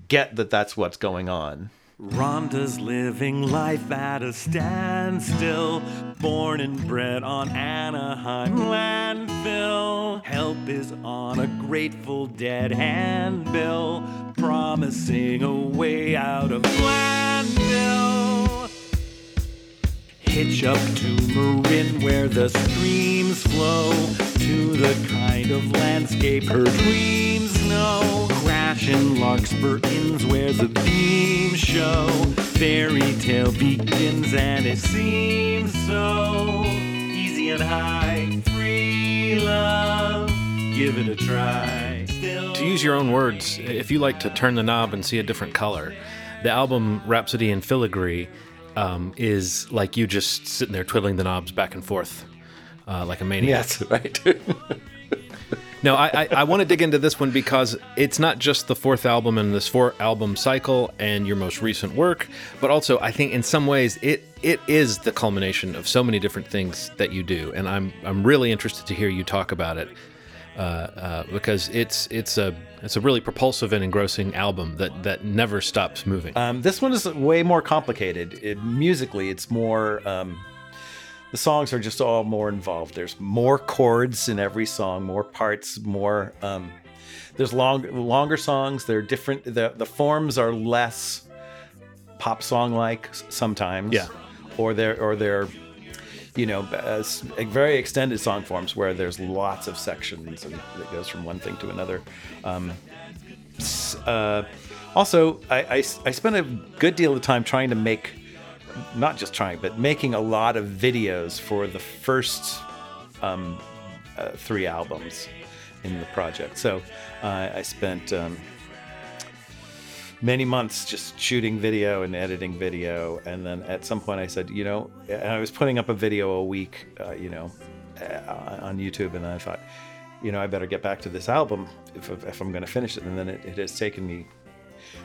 get that that's what's going on Rhonda's living life at a standstill. Born and bred on Anaheim landfill. Help is on a grateful dead handbill, promising a way out of landfill. Hitch up to Marin where the streams flow to the kind of landscape her dreams know. Crash in Larkspur Inns where the beams show. Fairy tale begins and it seems so easy and high. Free love, give it a try. Still To use your own words, if you like to turn the knob and see a different color, the album Rhapsody and Filigree um, is like you just sitting there twiddling the knobs back and forth uh, like a maniac. yes <laughs> right <laughs> No, I, I, I want to dig into this one because it's not just the fourth album in this four album cycle and your most recent work, but also I think in some ways it it is the culmination of so many different things that you do, and I'm I'm really interested to hear you talk about it uh, uh, because it's it's a it's a really propulsive and engrossing album that that never stops moving. Um, this one is way more complicated. It, musically, it's more. Um, the songs are just all more involved. There's more chords in every song, more parts, more. Um, there's long, longer songs. They're different. The the forms are less pop song like sometimes. Yeah. Or they're or they're, you know, uh, very extended song forms where there's lots of sections and it goes from one thing to another. Um, uh, also, I, I I spent a good deal of time trying to make, not just trying, but making a lot of videos for the first um, uh, three albums in the project. So uh, I spent um, many months just shooting video and editing video. And then at some point I said, you know, and I was putting up a video a week, uh, you know, uh, on YouTube. And I thought, you know, I better get back to this album if, if I'm going to finish it. And then it, it has taken me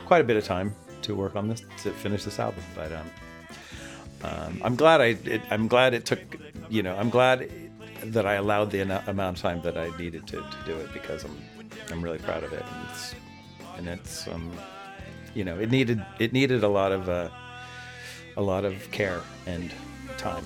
quite a bit of time to work on this, to finish this album. But um, um, I'm glad I, it, I'm glad it took, you know, I'm glad that I allowed the amount of time that I needed to, to do it because I'm, I'm really proud of it. And it's, and it's, um, you know, it needed, it needed a lot of, uh, a lot of care and time.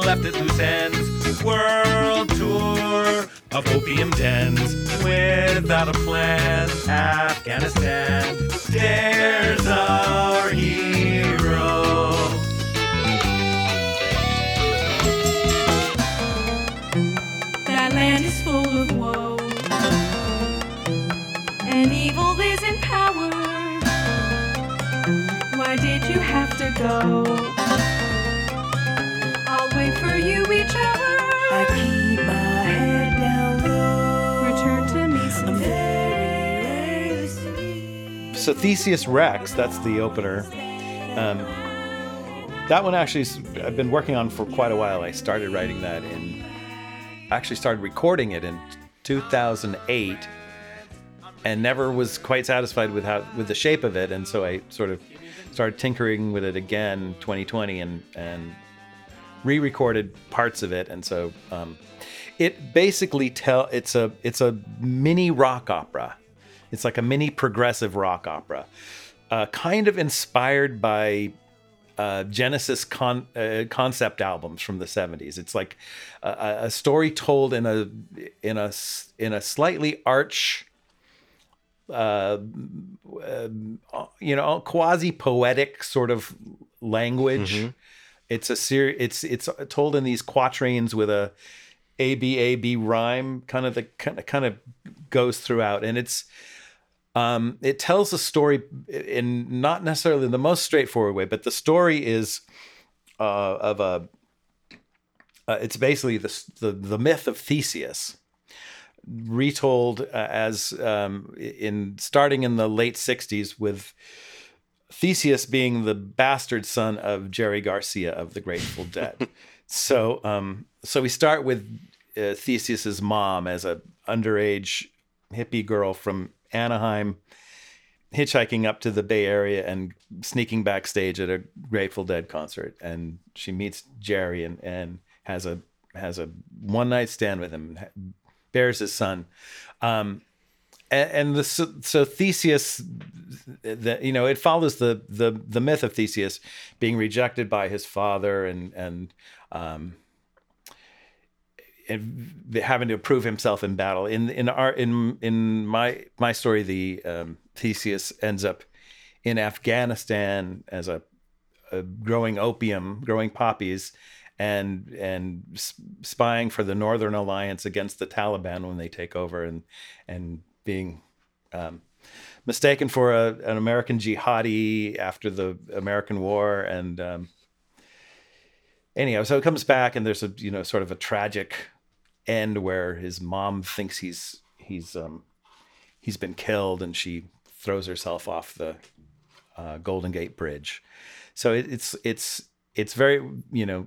Left at loose ends. World tour of opium dens. Without a plan, Afghanistan dares our hero. That land is full of woe, and evil is in power. Why did you have to go? So Theseus Rex, that's the opener. Um, that one actually, I've been working on for quite a while. I started writing that in, actually started recording it in 2008, and never was quite satisfied with how with the shape of it, and so I sort of started tinkering with it again 2020 and and re-recorded parts of it, and so um, it basically tell it's a it's a mini rock opera. It's like a mini progressive rock opera, uh, kind of inspired by uh, Genesis con- uh, concept albums from the 70s. It's like a, a- story told in a in a in a slightly arch uh, um, you know quasi poetic sort of language. Mhm. It's a ser- it's it's told in these quatrains with a A B A B rhyme kind of the kind of kind of goes throughout and it's um, it tells a story in not necessarily the most straightforward way, but the story is uh, of a. Uh, it's basically the, the the myth of Theseus, retold uh, as um, in starting in the late '60s with Theseus being the bastard son of Jerry Garcia of the Grateful Dead. <laughs> so um, so we start with uh, Theseus's mom as a underage hippie girl from Anaheim hitchhiking up to the Bay Area and sneaking backstage at a Grateful Dead concert. And she meets Jerry and, and has a has a one night stand with him bears his son. Um and, and the so, so Theseus that you know it follows the the the myth of Theseus being rejected by his father and and um having to prove himself in battle. In in our in in my my story, the um, Theseus ends up in Afghanistan as a, a growing opium, growing poppies, and and spying for the Northern Alliance against the Taliban when they take over, and and being um, mistaken for a, an American jihadi after the American War, and um, anyhow, so it comes back, and there's a you know sort of a tragic end where his mom thinks he's he's um he's been killed, and she throws herself off the uh, Golden Gate Bridge. So it, it's it's it's very you know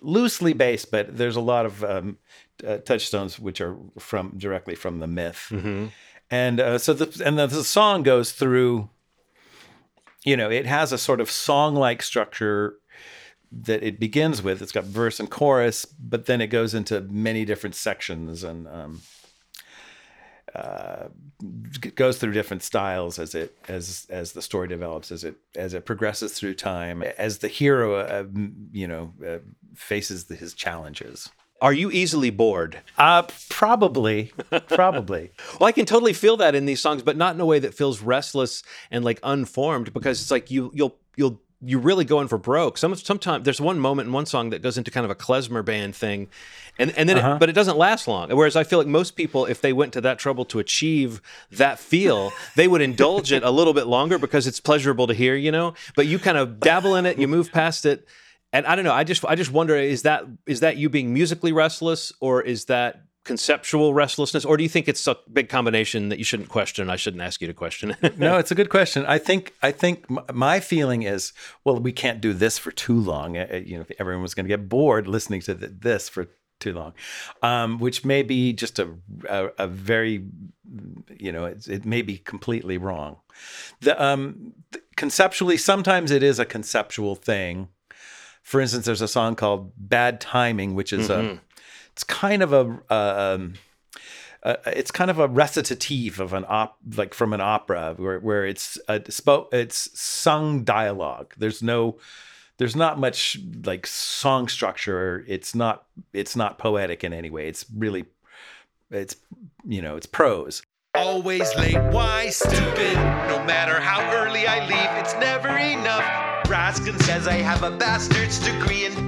loosely based, but there's a lot of um, uh, touchstones which are from directly from the myth. And uh, so the and the, the song goes through. You know, it has a sort of song-like structure that it begins with. It's got verse and chorus, but then it goes into many different sections and um, uh, goes through different styles as it as as the story develops, as it as it progresses through time, as the hero, uh, you know, uh, faces the, his challenges. Are you easily bored? Uh, probably, probably. <laughs> well, I can totally feel that in these songs, but not in a way that feels restless and like unformed because it's like you you'll you'll you're really going for broke. Some sometimes there's one moment in one song that goes into kind of a klezmer band thing, and and then Uh-huh. it, but it doesn't last long. Whereas I feel like most people, if they went to that trouble to achieve that feel, <laughs> they would indulge it a little bit longer because it's pleasurable to hear, you know. But you kind of dabble in it, you move past it, and I don't know. I just I just wonder is that is that you being musically restless or is that conceptual restlessness or do you think it's a big combination that you shouldn't question i shouldn't ask you to question <laughs> no, it's a good question. I think I think my feeling is, well, we can't do this for too long. Uh, uh, You know, everyone was going to get bored listening to this for too long, um, which may be just a a, a very, you know, it's, it may be completely wrong. The um, conceptually, sometimes it is a conceptual thing. For instance, there's a song called "Bad Timing," which is Mhm. a, it's kind of a. Um, uh, it's kind of a recitative of an op like from an opera where, where it's a spo- it's sung dialogue there's no there's not much like song structure it's not it's not poetic in any way it's really it's you know it's prose Always late, why stupid? No matter how early I leave, it's never enough. Raskin says I have a bastard's degree in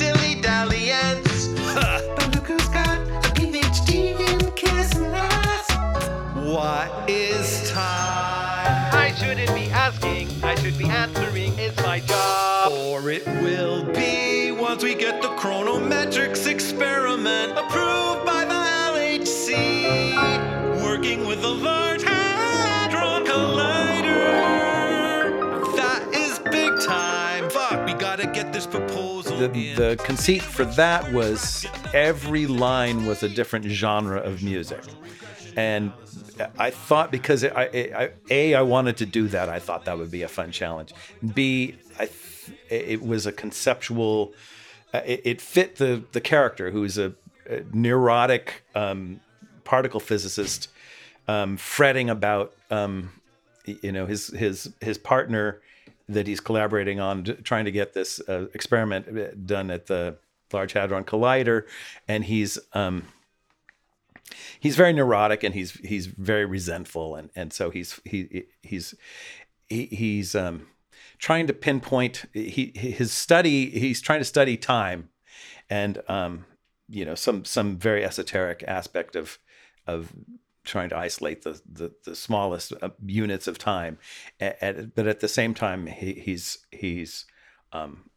What is time? I shouldn't be asking, I should be answering. It's my job. Or it will be once we get the chronometrics experiment approved by the LHC. Working with a large hadron collider. That is big time. Fuck, we gotta get this proposal the, in. the conceit for that was every line was a different genre of music and i thought because I, I, a i wanted to do that i thought that would be a fun challenge. B i th- it was a conceptual uh, it, it fit the the character who's a, a neurotic um, particle physicist um, fretting about um, you know his his his partner that he's collaborating on trying to get this uh, experiment uh, done at the Large Hadron Collider, and he's um, he's very neurotic and he's he's very resentful, and and so he's he he's he, he's um, trying to pinpoint he his study he's trying to study time, and um, you know some some very esoteric aspect of of trying to isolate the the, the smallest uh, units of time, A- at- but at the same time he, he's he's um,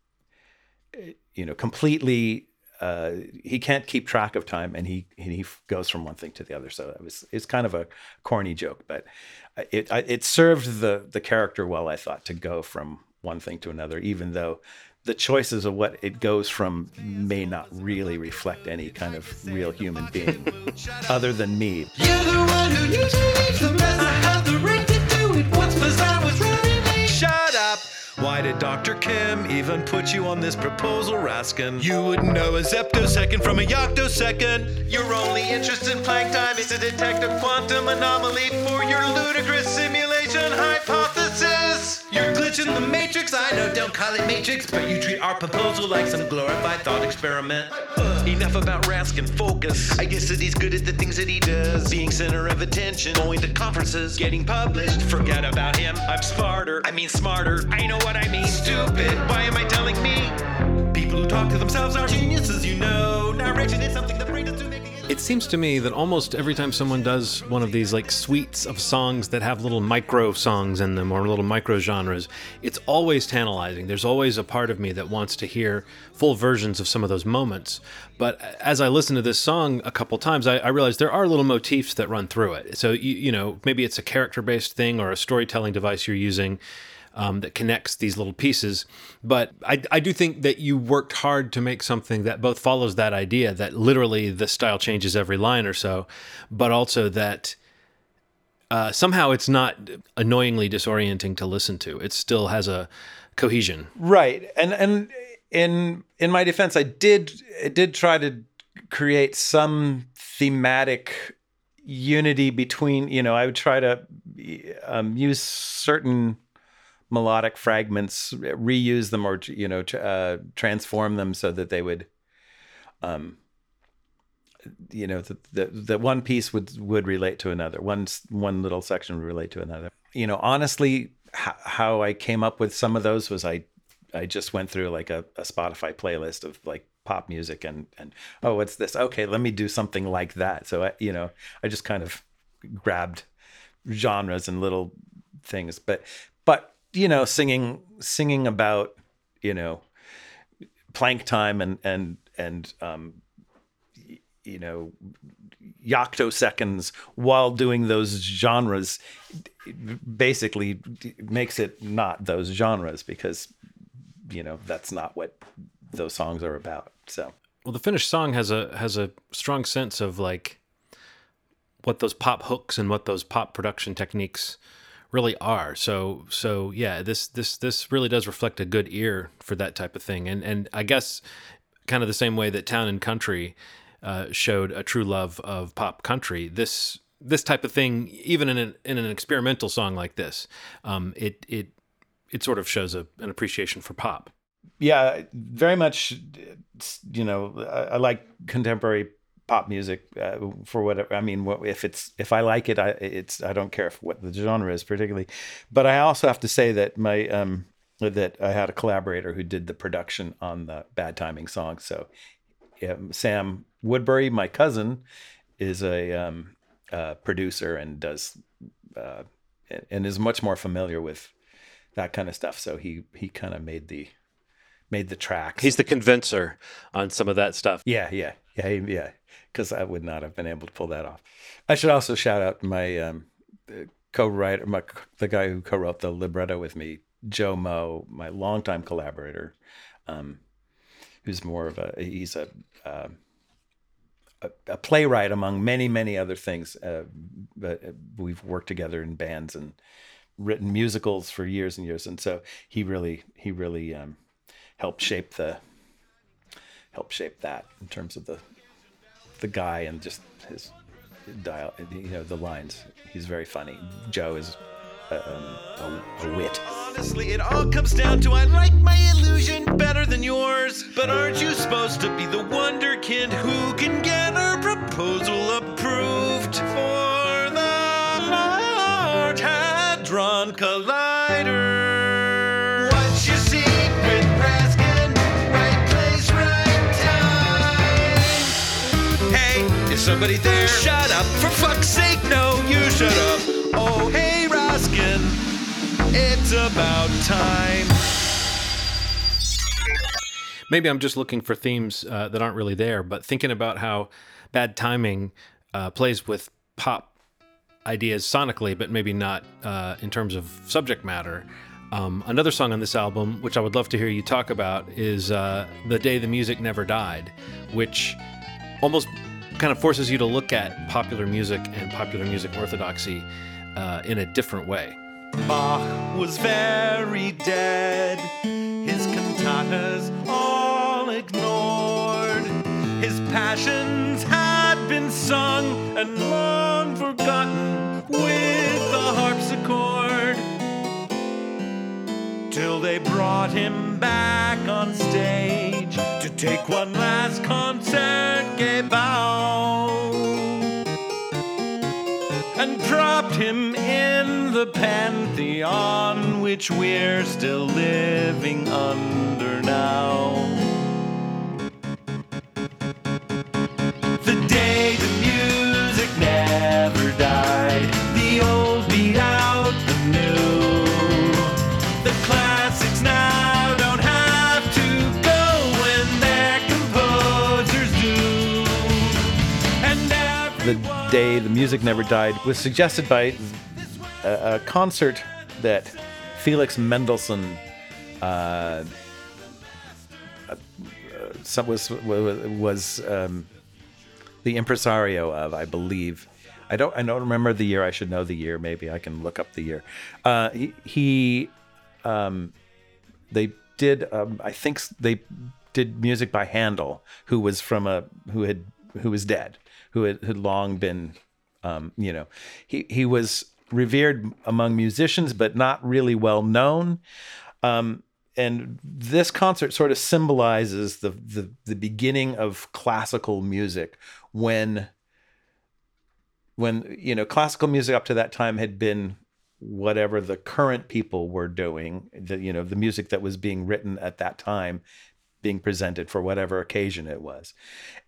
you know completely uh, he can't keep track of time and he and he goes from one thing to the other. So it was it's kind of a corny joke but it it served the the character well I thought to go from one thing to another even though the choices of what it goes from may not really reflect any kind of real human being other than me Why did Dr. Kim even put you on this proposal, Raskin? You wouldn't know a zeptosecond from a yoctosecond. Your only interest in playing time is to detect a quantum anomaly for your ludicrous simulation hypothesis. You're glitching the matrix. I know, don't call it matrix, but you treat our proposal like some glorified thought experiment. Enough about Raskin. Focus. I guess that he's good at the things that he does. Being center of attention, going to conferences, getting published. Forget about him. I'm smarter. I mean smarter. I know what I mean. Stupid. Why am I telling me? People who talk to themselves are geniuses, you know. Narration is something the brain does It seems to me that almost every time someone does one of these like suites of songs that have little micro songs in them or little micro genres, it's always tantalizing. There's always a part of me that wants to hear full versions of some of those moments. But as I listen to this song a couple times, I, I realize there are little motifs that run through it. So, you, you know, maybe it's a character based thing or a storytelling device you're using um, that connects these little pieces. But I, I do think that you worked hard to make something that both follows that idea that literally the style changes every line or so, but also that uh, somehow it's not annoyingly disorienting to listen to. It still has a cohesion. Right. And and in in my defense, I did I did try to create some thematic unity between, you know, I would try to um, use certain melodic fragments, reuse them or you know, uh, transform them so that they would um you know that the the one piece would would relate to another one one little section would relate to another. You know honestly how, how i came up with some of those was i i just went through like a, a spotify playlist of like pop music and and oh what's this? Okay let me do something like that. So i you know i just kind of grabbed genres and little things. But you know singing singing about you know Planck time and and and um you know yocto seconds while doing those genres basically makes it not those genres because you know that's not what those songs are about so. Well, the finished song has a has a strong sense of like what those pop hooks and what those pop production techniques really are. So so yeah, this this this really does reflect a good ear for that type of thing. And and I guess kind of the same way that Town and Country uh, showed a true love of pop country. This this type of thing, even in an in an experimental song like this, um, it it it sort of shows a, an appreciation for pop. yeah very much you know i, I like contemporary pop music uh, for whatever i mean what, if it's if i like it i it's i don't care what the genre is particularly. But i also have to say that my um that i had a collaborator who did the production on the bad timing song. So um, sam woodbury my cousin is a um, uh, producer and does uh, and- and is much more familiar with that kind of stuff. So he he kind of made the made the tracks. He's the convincer on some of that stuff. yeah, yeah, yeah, yeah. Because I would not have been able to pull that off. I should also shout out my um, co-writer, my, the guy who co-wrote the libretto with me, Joe Mo, my longtime collaborator, um, who's more of a he's a, uh, a a playwright among many many other things. Uh, but uh, we've worked together in bands and written musicals for years and years, and so he really he really um, helped shape the help shape that in terms of the the guy and just his dial you know the lines he's very funny joe is a, um, a, wit Honestly, it all comes down to I like my illusion better than yours. But aren't you supposed to be the wonderkind who can get her proposal approved for the Large Hadron Collider? Is somebody there? Shut up, for fuck's sake, no, you shut up. Oh, hey, Raskin. It's about time. maybe I'm just looking for themes uh, that aren't really there, but thinking about how bad timing uh, plays with pop ideas sonically, but maybe not uh, in terms of subject matter. Um, another song on this album, which I would love to hear you talk about, is uh, The Day the Music Never Died, which almost kind of forces you to look at popular music and popular music orthodoxy uh, in a different way. Bach was very dead. His cantatas all ignored. His passions had been sung and long forgotten with the harpsichord. Till they brought him back on stage to take one last concert bow and dropped him in the pantheon which we're still living under now. Day the music never died was suggested by a, a concert that felix mendelssohn uh, uh, was was um, the impresario of, I believe. I don't I don't remember the year. I should know the year. Maybe I can look up the year. Uh, he, he um, they did um, I think they did music by Handel, who was from a who had who was dead, who had, had long been um, you know he he was revered among musicians, but not really well known. Um, and this concert sort of symbolizes the the, the beginning of classical music when when you know classical music up to that time had been whatever the current people were doing the you know the music that was being written at that time being presented for whatever occasion it was.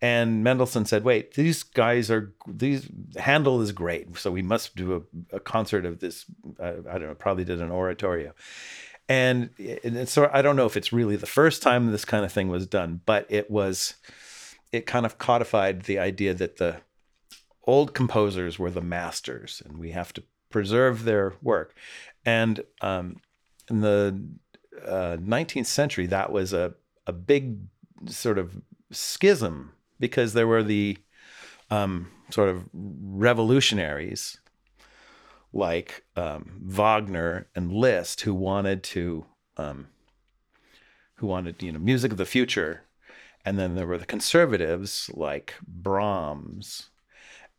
And mendelssohn said wait these guys are these handel is great so we must do a, a concert of this uh, i don't know probably did an oratorio. And, and sort i don't know if it's really the first time this kind of thing was done but it was it kind of codified the idea that the old composers were the masters and we have to preserve their work. And um, in the uh, 19th century that was a, a big sort of schism because there were the um, sort of revolutionaries like um, Wagner and Liszt who wanted to um, who wanted you know music of the future. And then there were the conservatives like Brahms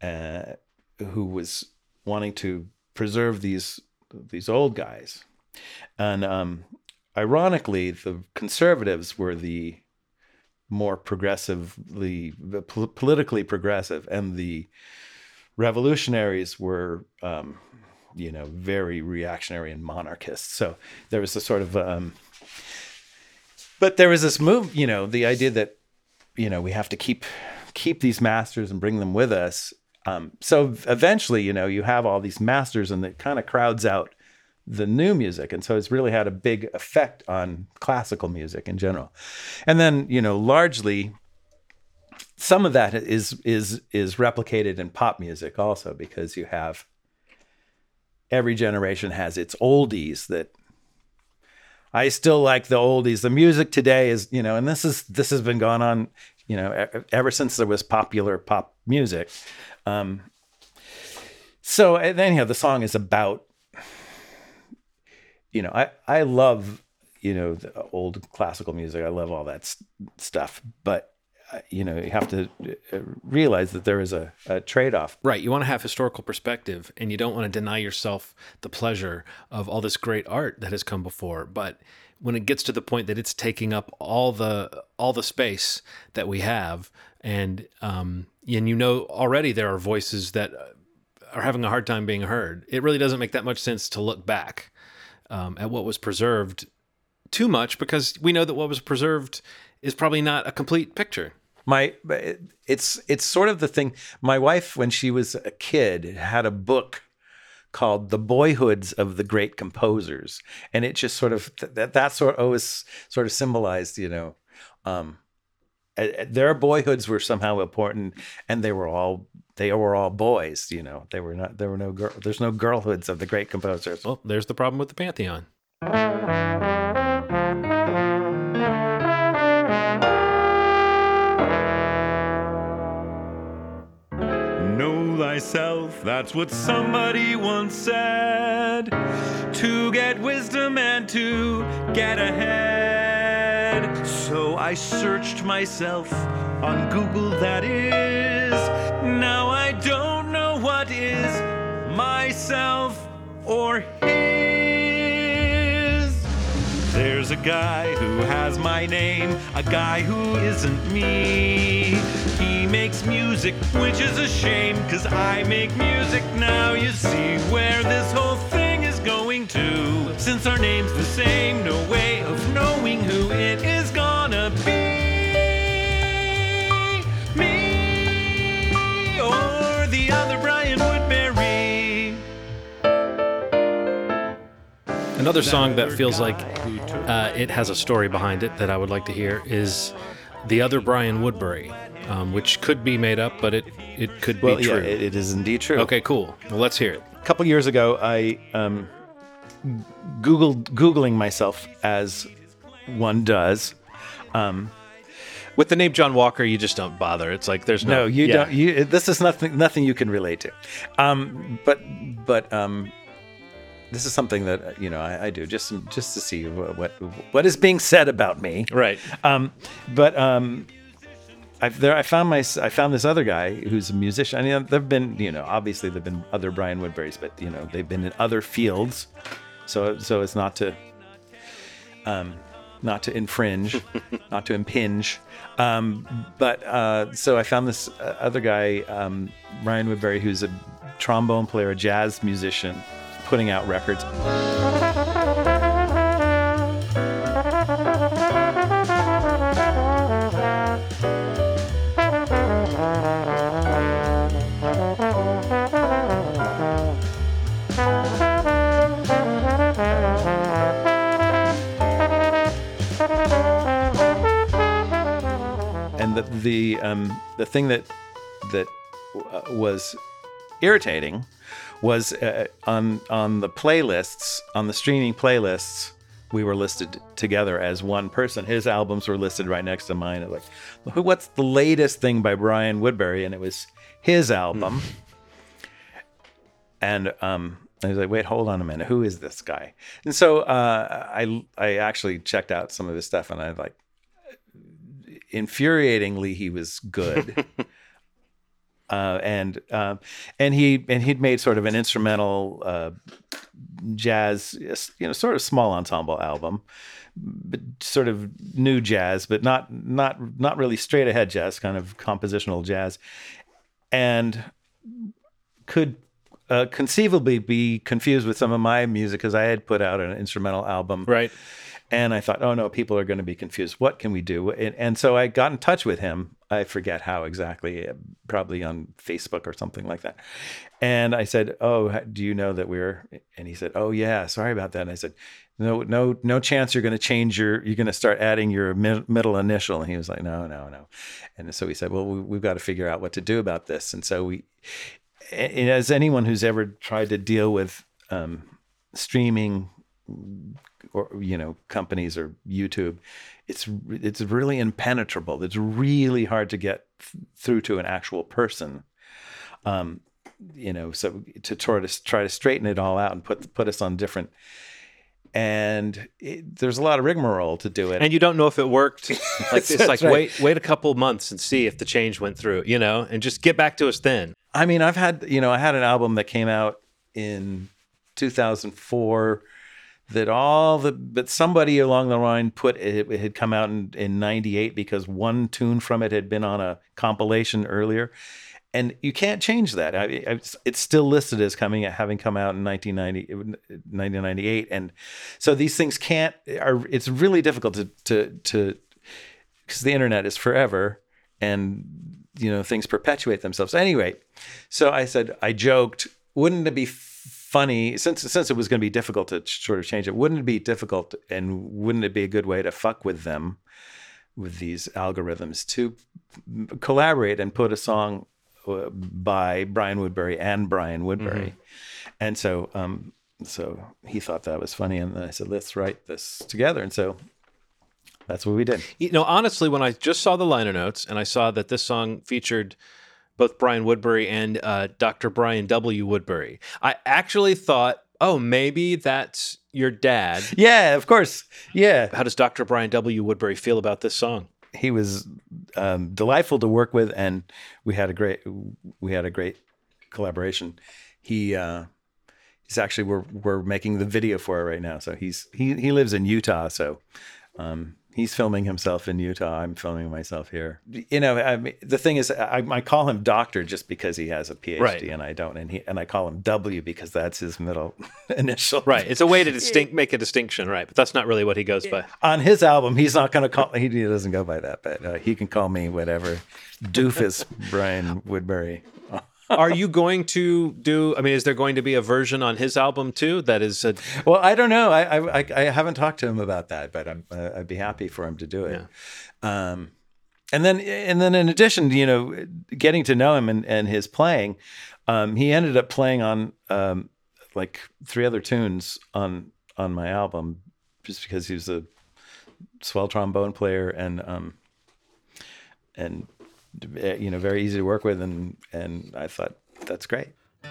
uh, who was wanting to preserve these these old guys. And um, ironically the conservatives were the more progressively pol- politically progressive and the revolutionaries were um, you know very reactionary and monarchist so there was a sort of um, but there was this move you know the idea that you know we have to keep keep these masters and bring them with us. Um, so eventually you know you have all these masters and it kind of crowds out the new music and so it's really had a big effect on classical music in general and then you know largely some of that is is is replicated in pop music also because you have every generation has its oldies that I still like the oldies. The music today is, you know, and this is this has been going on, you know, ever since there was popular pop music. Um, so anyhow, the song is about, you know, I I love, you know, the old classical music. I love all that s- stuff, but uh, you know, you have to uh, realize that there is a, a trade off. Right. You want to have historical perspective and you don't want to deny yourself the pleasure of all this great art that has come before. But when it gets to the point that it's taking up all the all the space that we have and um and you know already there are voices that are having a hard time being heard. It really doesn't make that much sense to look back um, at what was preserved too much because we know that what was preserved is probably not a complete picture. My it's it's sort of the thing. My wife, when she was a kid, had a book called "The Boyhoods of the Great Composers," and it just sort of that that sort of always sort of symbolized, you know, um, their boyhoods were somehow important, and they were all they were all boys. You know, they were not there were no girl. There's no girlhoods of the great composers. Well, there's the problem with the pantheon. Know thyself, that's what somebody once said. To get wisdom and to get ahead. So I searched myself on Google, that is. Myself or his. There's a guy who has my name, a guy who isn't me. He makes music, which is a shame, cause I make music now. You see where this whole thing is going to. Since our name's the same, no way of knowing who it is Another song that feels like uh, it has a story behind it that I would like to hear is "The Other Brian Woodbury," um, which could be made up, but it it could Well, be yeah, true. it- it is indeed true. Okay, cool. Well, let's hear it. A couple years ago, I um, googled googling myself as one does. Um, With the name John Walker, you just don't bother. It's like there's no. no, you yeah. don't. You this is nothing. Nothing you can relate to. Um, but but um, this is something that uh, you know I, I do just just to see what, what what is being said about me. Right. Um, but um, I've there I found my I found this other guy who's a musician. I mean, there've been you know obviously there've been other Brian Woodburys, but you know they've been in other fields. So so it's not to um, not to infringe, <laughs> not to impinge. Um, but uh, so I found this uh, other guy, um, Brian Woodbury, who's a trombone player, a jazz musician, putting out records. and the the um, the thing that that uh, was irritating was uh, on on the playlists on the streaming playlists we were listed together as one person his albums were listed right next to mine like "Who- what's the latest thing by brian woodbury and it was his album and um I was like, wait, hold on a minute. Who is this guy? And so uh, I I actually checked out some of his stuff, and I like infuriatingly he was good. <laughs> uh, and um, and he and he'd made sort of an instrumental uh, jazz, you know, sort of small ensemble album, but sort of new jazz, but not not not really straight ahead jazz, kind of compositional jazz, and could uh, conceivably be confused with some of my music because I had put out an instrumental album, right? And I thought, oh no, people are going to be confused. What can we do? And, and so I got in touch with him. I forget how exactly, uh, probably on Facebook or something like that. And I said, oh, do you know that we're? And he said, oh yeah, sorry about that. And I said, no, no, no chance you're going to change your. You're going to start adding your mid, middle initial. And he was like, no, no, no. And so we said, well, we, we've got to figure out what to do about this. And so we, and as anyone who's ever tried to deal with um, streaming or you know companies or YouTube, it's it's really impenetrable. It's really hard to get th- through to an actual person. Um, you know, so to try to try to straighten it all out and put put us on different. And it, there's a lot of rigmarole to do it. And you don't know if it worked. <laughs> Like it's like right. wait wait a couple months and see if the change went through, you know, and just get back to us then. I mean, I've had, you know, I had an album that came out in 2004 that all the, but somebody along the line put it, it had come out in, in 98 because one tune from it had been on a compilation earlier. And you can't change that. I, I, it's- still listed as coming, having come out in 1990, 1998. And so these things can't, are, it's really difficult to, to, to, because the internet is forever and you know things perpetuate themselves anyway so i said i joked wouldn't it be funny since since it was going to be difficult to sort of change it wouldn't it be difficult and wouldn't it be a good way to fuck with them with these algorithms to collaborate and put a song uh, by brian woodbury and brian woodbury? And so um so he thought that was funny and i said let's write this together. And so that's what we did. You know, honestly, when I just saw the liner notes and I saw that this song featured both Brian Woodbury and uh, Dr. Brian W. Woodbury, I actually thought, oh, maybe that's your dad. Yeah, of course. Yeah. How does Dr. Brian W. Woodbury feel about this song? he was um, delightful to work with, and we had a great we had a great collaboration. He uh, he's actually we're we're making the video for it right now. So he's he he lives in Utah, so um, he's filming himself in Utah. I'm filming myself here. You know, I mean, the thing is, I, I call him Doctor just because he has a PhD Right. and I don't, and he and I call him W because that's his middle <laughs> initial. Right. It's a way to <laughs> distinct make a distinction, right? But that's not really what he goes by. on his album, he's not going to call. He doesn't go by that, but uh, he can call me whatever. <laughs> Doofus Brian Woodbury. Are you going to do? I mean, is there going to be a version on his album too? That is a Well, I don't know. I I, I- haven't talked to him about that, but I'm, uh, I'd be happy for him to do it. Um, and then and then in addition, you know, getting to know him and, and his playing, um, he ended up playing on um, like three other tunes on on my album, just because he was a swell trombone player and um, and you know very easy to work with, and and I thought that's great. We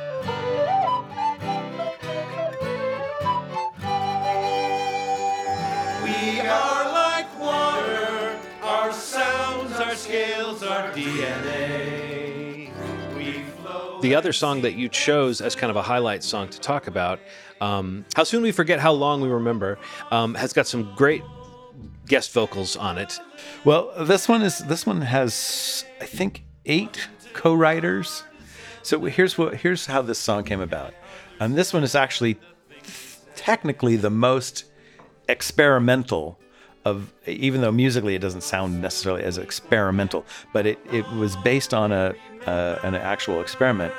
are like water, our sounds, our scales, our DNA. We flow. the other song that you chose as kind of a highlight song to talk about. Um, how soon we forget, how long we remember. Um, has got some great guest vocals on it. Well, this one is this one has I think eight co-writers. So here's what here's how this song came about. And this one is actually technically the most experimental of even though musically it doesn't sound necessarily as experimental, but it, it was based on a uh, an actual experiment.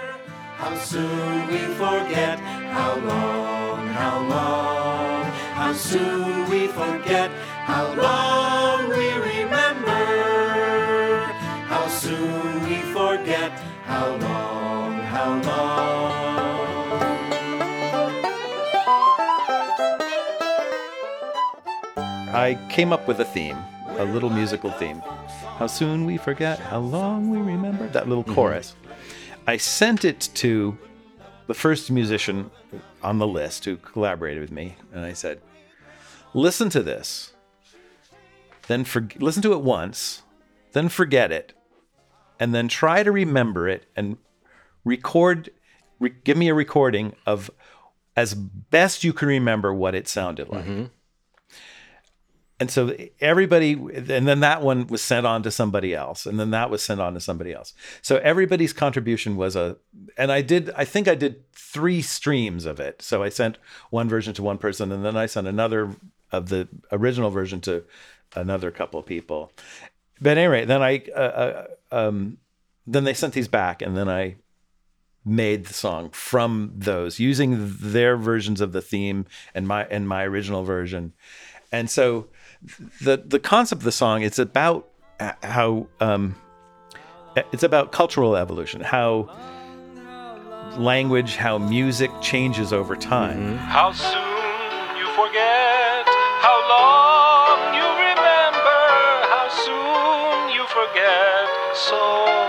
How soon we forget how long, how long, how soon we forget how long we remember. How soon we forget how long, how long. I came up with a theme, a little musical theme. How soon we forget, how long we remember. That little mm-hmm. chorus. I sent it to the first musician on the list who collaborated with me, and I said, "Listen to this. Then for, listen to it once, then forget it, and then try to remember it and record. Re- give me a recording of as best you can remember what it sounded like." Mm-hmm. and so everybody and then that one was sent on to somebody else and then that was sent on to somebody else so everybody's contribution was a and i did i think i did three streams of it so i sent one version to one person and then i sent another of the original version to another couple people. But anyway then i uh, uh, um, then they sent these back and then i made the song from those using their versions of the theme and my and my original version. And so the the concept of the song it's about how um, it's about cultural evolution how language how music changes over time. How soon you forget, so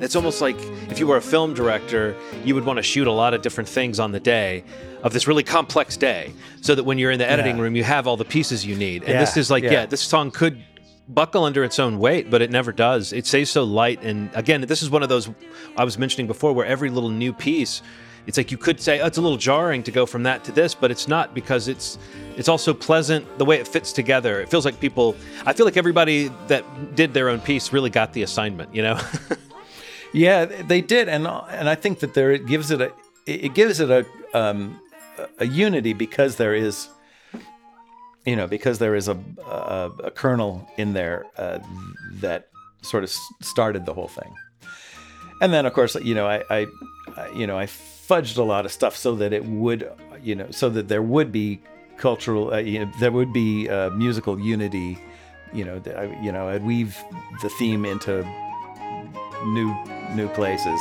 It's almost like if you were a film director, you would want to shoot a lot of different things on the day of this really complex day, so that when you're in the editing Yeah. room, you have all the pieces you need. And Yeah, this is like, yeah. yeah. this song could buckle under its own weight, but it never does. It stays so light. And again, this is one of those I was mentioning before, where every little new piece. It's like you could say oh, it's a little jarring to go from that to this, but it's not because it's it's also pleasant the way it fits together. It feels like people. I feel like everybody that did their own piece really got the assignment. You know. <laughs> Yeah, they did, and and I think that there it gives it a it gives it a um, a unity because there is, you know, because there is a a, a kernel in there uh, that sort of started the whole thing, and then of course you know I, I I you know I fudged a lot of stuff so that it would you know so that there would be cultural uh, you know there would be uh, musical unity, you know I, you know I'd weave the theme into new new places.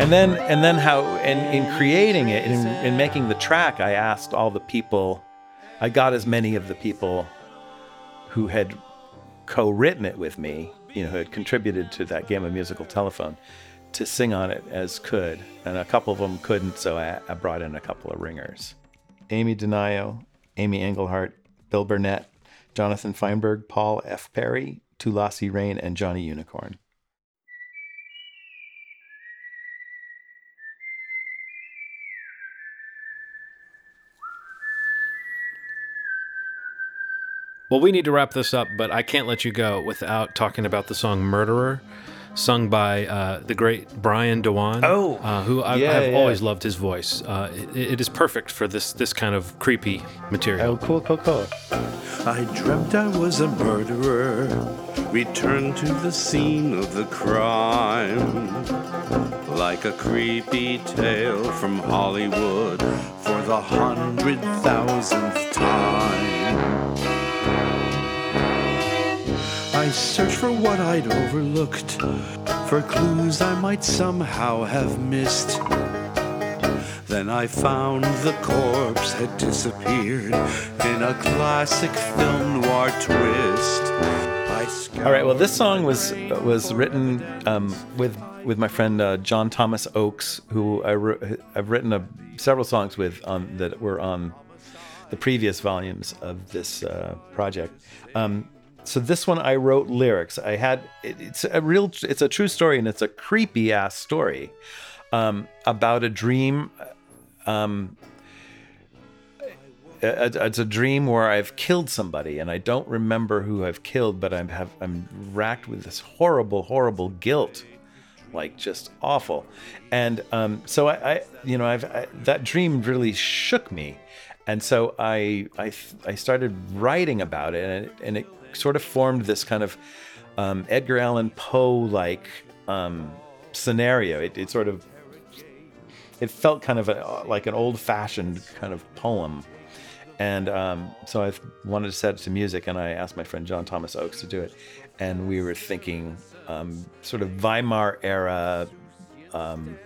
And then and then how and in creating it in, in making the track, I asked all the people, I got as many of the people who had co-written it with me, you know, who had contributed to that game of musical telephone, to sing on it as could, and a couple of them couldn't, so I, I brought in a couple of ringers: Amy Denio, Amy Engelhart, Bill Burnett, Jonathan Feinberg, Paul F. Perry, Tulasi Rain, and Johnny Unicorn. Well, we need to wrap this up, but I can't let you go without talking about the song Murderer, sung by uh, the great Brian Dewan. Oh, uh, who I, yeah, I've yeah. always loved his voice. Uh, it, it is perfect for this this kind of creepy material. Oh, cool, cool, cool. I dreamt I was a murderer, returned to the scene of the crime. Like a creepy tale from Hollywood for the hundred thousandth time. I searched for what I'd overlooked, for clues I might somehow have missed. Then I found the corpse had disappeared in a classic film noir twist. All right. Well, this song was was written um, with with my friend uh, John Thomas Oakes, who I I've written a, several songs with on that were on the previous volumes of this uh, project. Um, so this one I wrote lyrics. I had it, it's a real it's a true story and it's a creepy ass story um, about a dream. Um, it's a dream where I've killed somebody and I don't remember who I've killed, but I'm have I'm racked with this horrible, horrible guilt, like just awful. And um, so I, I, you know, I've I, that dream really shook me, and so I I I started writing about it, and it, and it sort of formed this kind of um, Edgar Allan Poe like um, scenario. It, it sort of it felt kind of a, like an old fashioned kind of poem. And um, so I wanted to set it to music, and I asked my friend John Thomas Oakes to do it. And we were thinking um, sort of Weimar era, um,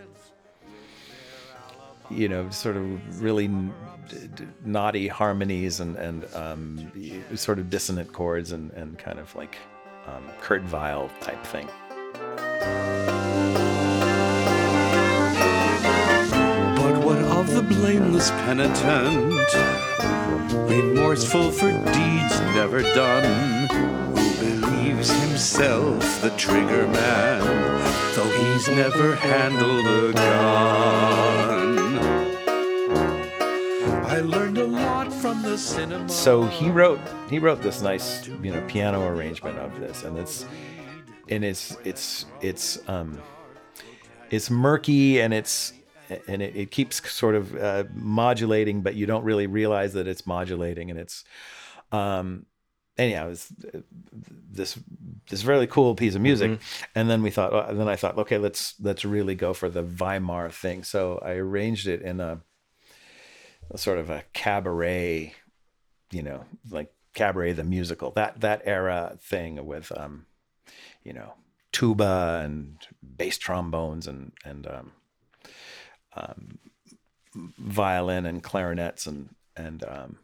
you know, sort of really naughty harmonies and, and um, sort of dissonant chords and, and kind of like um, Kurt Weill type thing. But what of the blameless penitent, remorseful for deeds never done, who believes himself the trigger man, though he's never handled a gun? I learned a lot from the cinema. so he wrote he wrote this nice you know piano arrangement of this and it's and it's it's it's um it's murky and it's and it, it keeps sort of uh, modulating but you don't really realize that it's modulating and it's um anyhow it's uh, this this really cool piece of music. And then we thought uh, then i thought okay let's let's really go for the weimar thing. So i arranged it in a a sort of a cabaret, you know, like cabaret the musical, that that era thing with um, you know, tuba and bass trombones and and um, um, violin and clarinets and and um,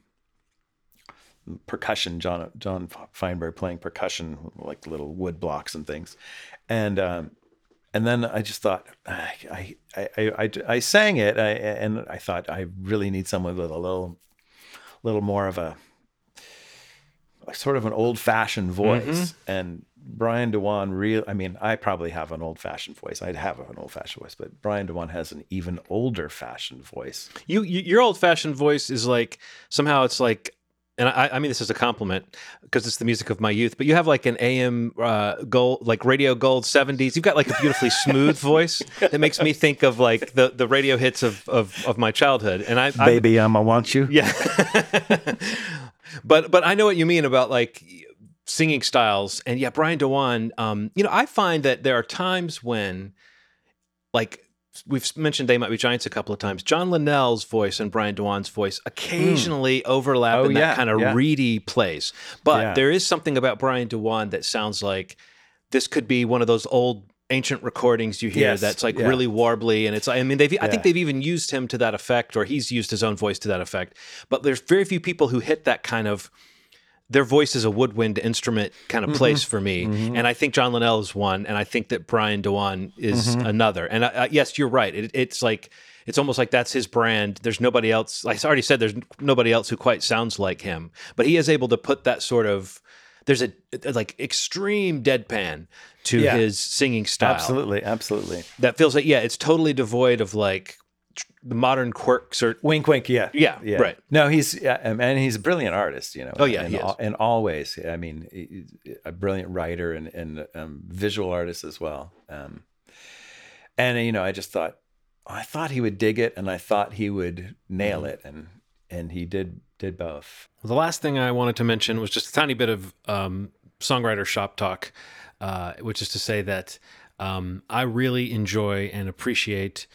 percussion. John John Feinberg playing percussion, like little wood blocks and things, and um, and then I just thought ah, I I I, I, I sang it I, and I thought I really need someone with a little little more of a sort of an old fashioned mm-hmm. voice. And Brian Dewan real I mean I probably have an old fashioned voice. I'd have an old fashioned voice but Brian Dewan has an even older fashioned voice. You, you your old fashioned voice is like somehow it's like, and I, I mean this as a compliment because it's the music of my youth. But you have like an AM uh, gold, like radio gold seventies. You've got like a beautifully <laughs> smooth voice that makes me think of like the, the radio hits of, of, of my childhood. And I, I baby I'm a want you yeah. but but I know what you mean about like singing styles. And yeah, Brian Dewan. Um, you know, I find that there are times when, like we've mentioned, they might be giants a couple of times. John Linnell's voice and Brian Dewan's voice occasionally hmm. overlap Oh, in that yeah, kind of yeah. reedy place. But Yeah. there is something about Brian Dewan that sounds like this could be one of those old. Ancient recordings you hear Yes, that's like really warbly, and it's. I mean, they've. I think they've even used him to that effect, or he's used his own voice to that effect. But there's very few people who hit that kind of their voice is a woodwind instrument kind of place for me. Mhm. And I think John Linnell is one, and I think that Brian Dewan is Mhm. another. And uh, yes, you're right. It, it's like it's almost like that's his brand. There's nobody else. Like I already said, there's nobody else who quite sounds like him. But he is able to put that sort of there's a like extreme deadpan to Yeah. his singing style. absolutely absolutely That feels like yeah, it's totally devoid of like the modern quirks or wink wink yeah Yeah, yeah. right. no he's yeah, and he's a brilliant artist you know Oh, yeah, in, he is. all, in all ways i mean he's a brilliant writer and, and um, visual artist as well um, and you know i just thought i thought he would dig it and i thought he would nail it and and he did did both The last thing I wanted to mention was just a tiny bit of um, songwriter shop talk, uh, which is to say that um, I really enjoy and appreciate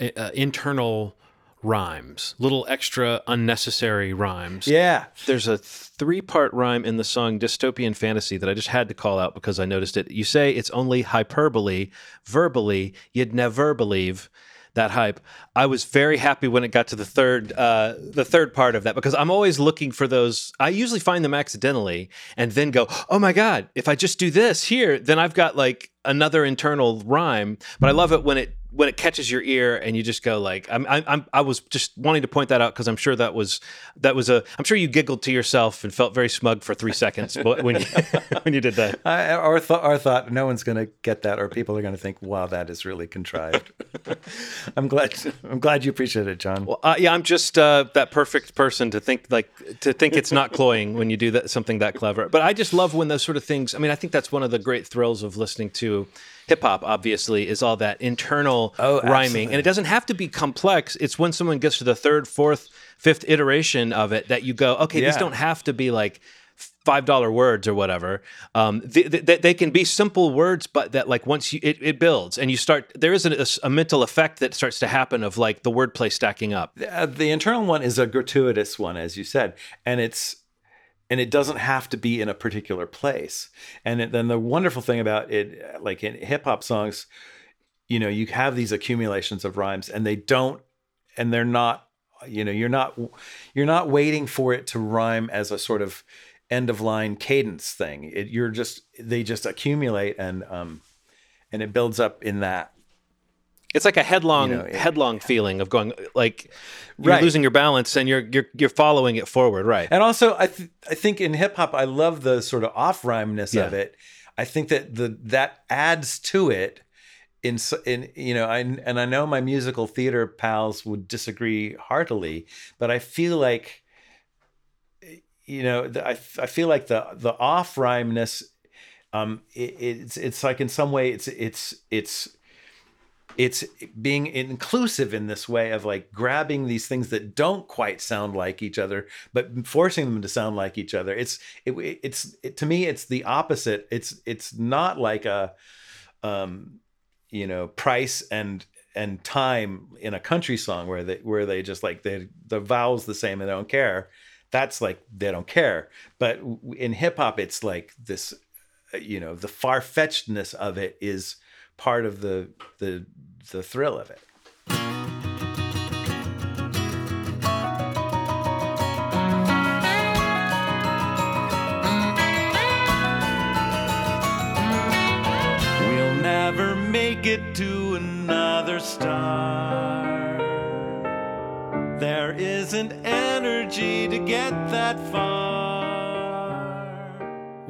uh, internal rhymes, little extra unnecessary rhymes. Yeah. There's a three part rhyme in the song Dystopian Fantasy that I just had to call out because I noticed it. You say it's only hyperbole, verbally, you'd never believe. that hype. I was very happy when it got to the third uh, the third part of that because I'm always looking for those. I usually find them accidentally and then go, oh my god, if I just do this here, then I've got like another internal rhyme. But I love it when it when it catches your ear and you just go like I'm, I'm, I'm was just wanting to point that out because I'm sure that was that was a I'm sure you giggled to yourself and felt very smug for three seconds when you <laughs> when you did that. I, or, th- or thought no one's going to get that, or people are going to think, "Wow, that is really contrived." <laughs> I'm glad. I'm glad you appreciate it, John. Well, uh, yeah, I'm just uh, that perfect person to think like to think it's not cloying when you do that something that clever. But I just love when those sort of things. I mean, I think that's one of the great thrills of listening to hip hop. Obviously, is all that internal Oh, rhyming, absolutely. and it doesn't have to be complex. It's when someone gets to the third, fourth, fifth iteration of it that you go, okay, these don't have to be like five dollar words or whatever. Um, they, they, they can be simple words, but that like once you it, it builds and you start, there is a, a mental effect that starts to happen of like the wordplay stacking up. Uh, the internal one is a gratuitous one, as you said, and it's and it doesn't have to be in a particular place. And it, then the wonderful thing about it, like in hip hop songs, you know, you have these accumulations of rhymes, and they don't, and they're not, you know, you're not, you're not waiting for it to rhyme as a sort of end of line cadence thing. It, you're just, they just accumulate, and um, and it builds up in that. It's like a headlong You know, it- headlong feeling of going like you're Right. losing your balance and you're you're you're following it forward, right? And also, I th- I think in hip hop, I love the sort of off rhymeness of it. I think that the that adds to it. In in you know, I and I know my musical theater pals would disagree heartily, but I feel like you know, the, I I feel like the the off rhymeness, um, it, it's it's like in some way it's it's it's it's being inclusive in this way of like grabbing these things that don't quite sound like each other but forcing them to sound like each other. It's it, it's it, to me it's the opposite. It's it's not like a um you know price and and time in a country song where they where they just like they the vowels the same and they don't care. That's like they don't care. But in hip hop it's like this uh, you know the far-fetchedness of it is part of the the the thrill of it We'll never make it to another star. There isn't energy to get that far.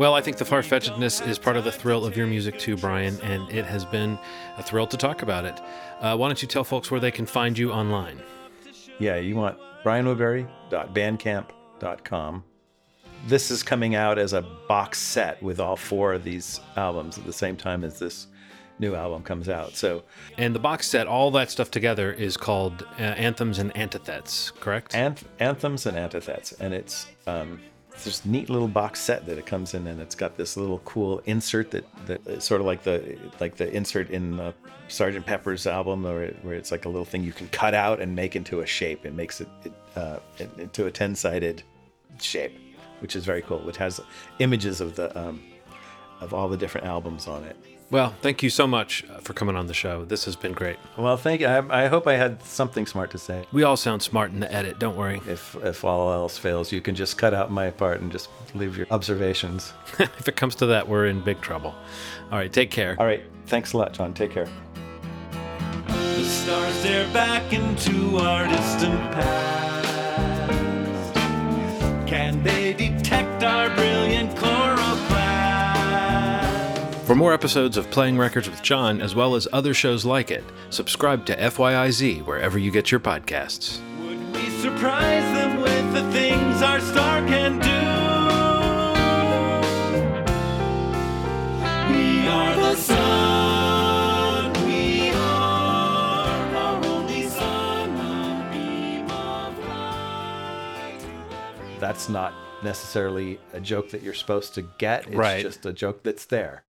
Well, I think the far fetchedness is part of the thrill of your music too, Brian, and it has been a thrill to talk about it. Uh, why don't you tell folks where they can find you online? yeah you want brianwoodbury.bandcamp.com this is coming out as a box set with all four of these albums at the same time as this new album comes out so And the box set, all that stuff together, is called uh, Anthems and Antithets, correct? Anth- anthems and antithets, and it's um, it's this neat little box set that it comes in, and it's got this little cool insert that that is sort of like the like the insert in the Sergeant Pepper's album, where, it, where it's like a little thing you can cut out and make into a shape. It makes it, it uh, into a ten sided shape, which is very cool. Which has images of the um, of all the different albums on it. Well, thank you so much uh, for coming on the show. This has been great. Well, thank you. I, I hope I had something smart to say. We all sound smart in the edit, don't worry. If if all else fails, you can just cut out my part and just leave your observations. <laughs> if it comes to that, we're in big trouble. All right, take care. All right, thanks a lot, John. Take care. The stars stare back into our distant past. Can they detect our brilliant chloroplast? For more episodes of Playing Records with John, as well as other shows like it, subscribe to FYIZ wherever you get your podcasts. We surprise them with the things our star can do. We are the sun. We are our only sun. A beam of light. That's not necessarily a joke that you're supposed to get. It's Right. just a joke that's there.